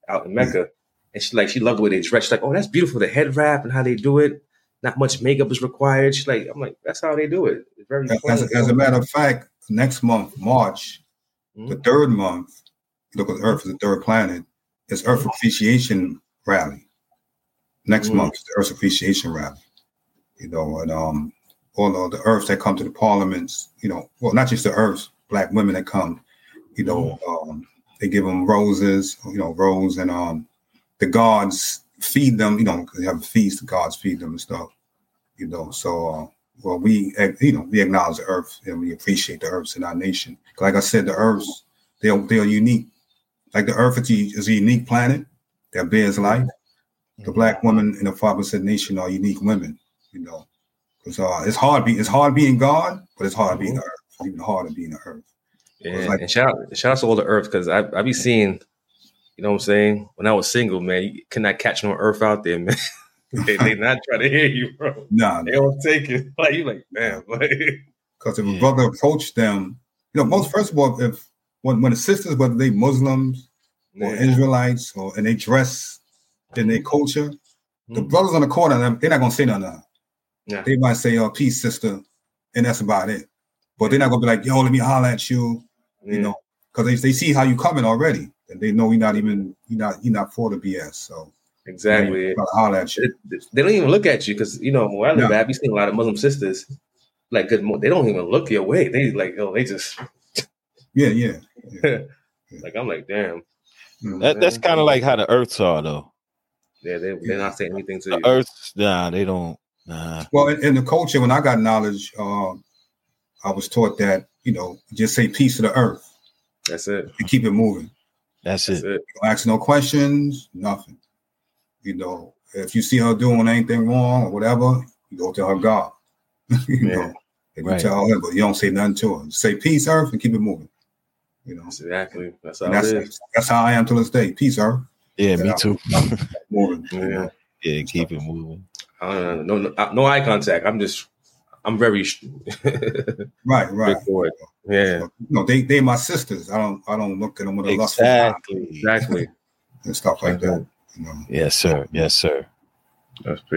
C: out in Mecca, and she like she loved the way they dress. She's like, "Oh, that's beautiful. The head wrap and how they do it. Not much makeup is required." She's like, "I'm like, that's how they do it. It's very
A: As,
C: plain."
A: as a matter of fact, next month, March, the
C: Mhm.
A: third month, know, because Earth is the third planet, is Earth Appreciation Rally. Next
C: Mm.
A: month, is the Earth Appreciation Rally. You know, and um, all of the Earths that come to the parliaments, you know, well, not just the Earths, black women that come, you know, um, they give them roses, you know, rose, and um, the gods feed them, you know, they have a feast, the gods feed them and stuff, you know. So, uh, well, we, eh, you know, we acknowledge the Earth and we appreciate the Earths in our nation. Like I said, the Earths, they're they're unique. Like the Earth is a, is a unique planet that bears life. The black women in the five percent nation are unique women, you know. Because uh, it's hard be it's hard being God, but it's hard being the Earth. It's even harder being the Earth.
C: Yeah,
A: like-
C: and shout out, shout out to all the Earth because I I be seeing you know what I'm saying? When I was single, man, you cannot catch no earth out there, man. [laughs] they, they not trying to hear you, bro.
A: Nah,
C: They don't take it. [laughs] Like you like, man, [laughs] like
A: because if
B: Yeah.
A: a brother approached them, you know, most first of all, if when when the sisters, whether they Muslims or. Israelites or and they dress in their culture, the
C: Mhm.
A: brothers on the corner, them, they're not gonna say nothing.
C: Yeah.
A: They might say, "Oh, peace, sister," and that's about it. But they're not gonna be like, "Yo, let me holler at you," you know, because they, they see how you coming already, and they know you're not even you're not you're not for the BS. So
C: exactly.
A: they try holler at you.
C: They, they don't even look at you because you know where I live
A: No.
C: at, we seen a lot of Muslim sisters. Like good, they don't even look your way. They like, oh, they just [laughs]
A: Yeah, [laughs] yeah.
C: like I'm like, damn.
B: That, that's kind of like how the Earths are, though.
C: Yeah, they they're not saying anything to you.
B: The Earths, nah, they don't. Nah.
A: Well, in, in the culture, when I got knowledge, uh, I was taught that you know just say peace to the earth
C: That's it.
A: and keep it moving.
B: That's
C: That's
B: it.
C: it.
A: Don't ask no questions, nothing. You know, if you see her doing anything wrong or whatever, you go tell her God. [laughs] you
C: Yeah.
A: know, if you
B: Right.
A: tell her, but you don't say nothing to her. Say peace, earth, and keep it moving. You know,
C: exactly. That's how
A: that's that's how I am to this day. Peace, earth,
B: Yeah, me [laughs]
A: Yeah.
B: too.
A: moving. you
C: Yeah.
A: know.
B: Yeah, keep it moving.
C: I. No, no, uh, no eye contact. I'm just, I'm very
A: Right, right.
C: straightforward. Yeah,
A: You know, they they my sisters. I don't I don't look at them with a lustful eye
B: Exactly.
C: exactly.
A: and stuff like that. You know.
B: Yes, sir. Yes, sir.
C: That's pretty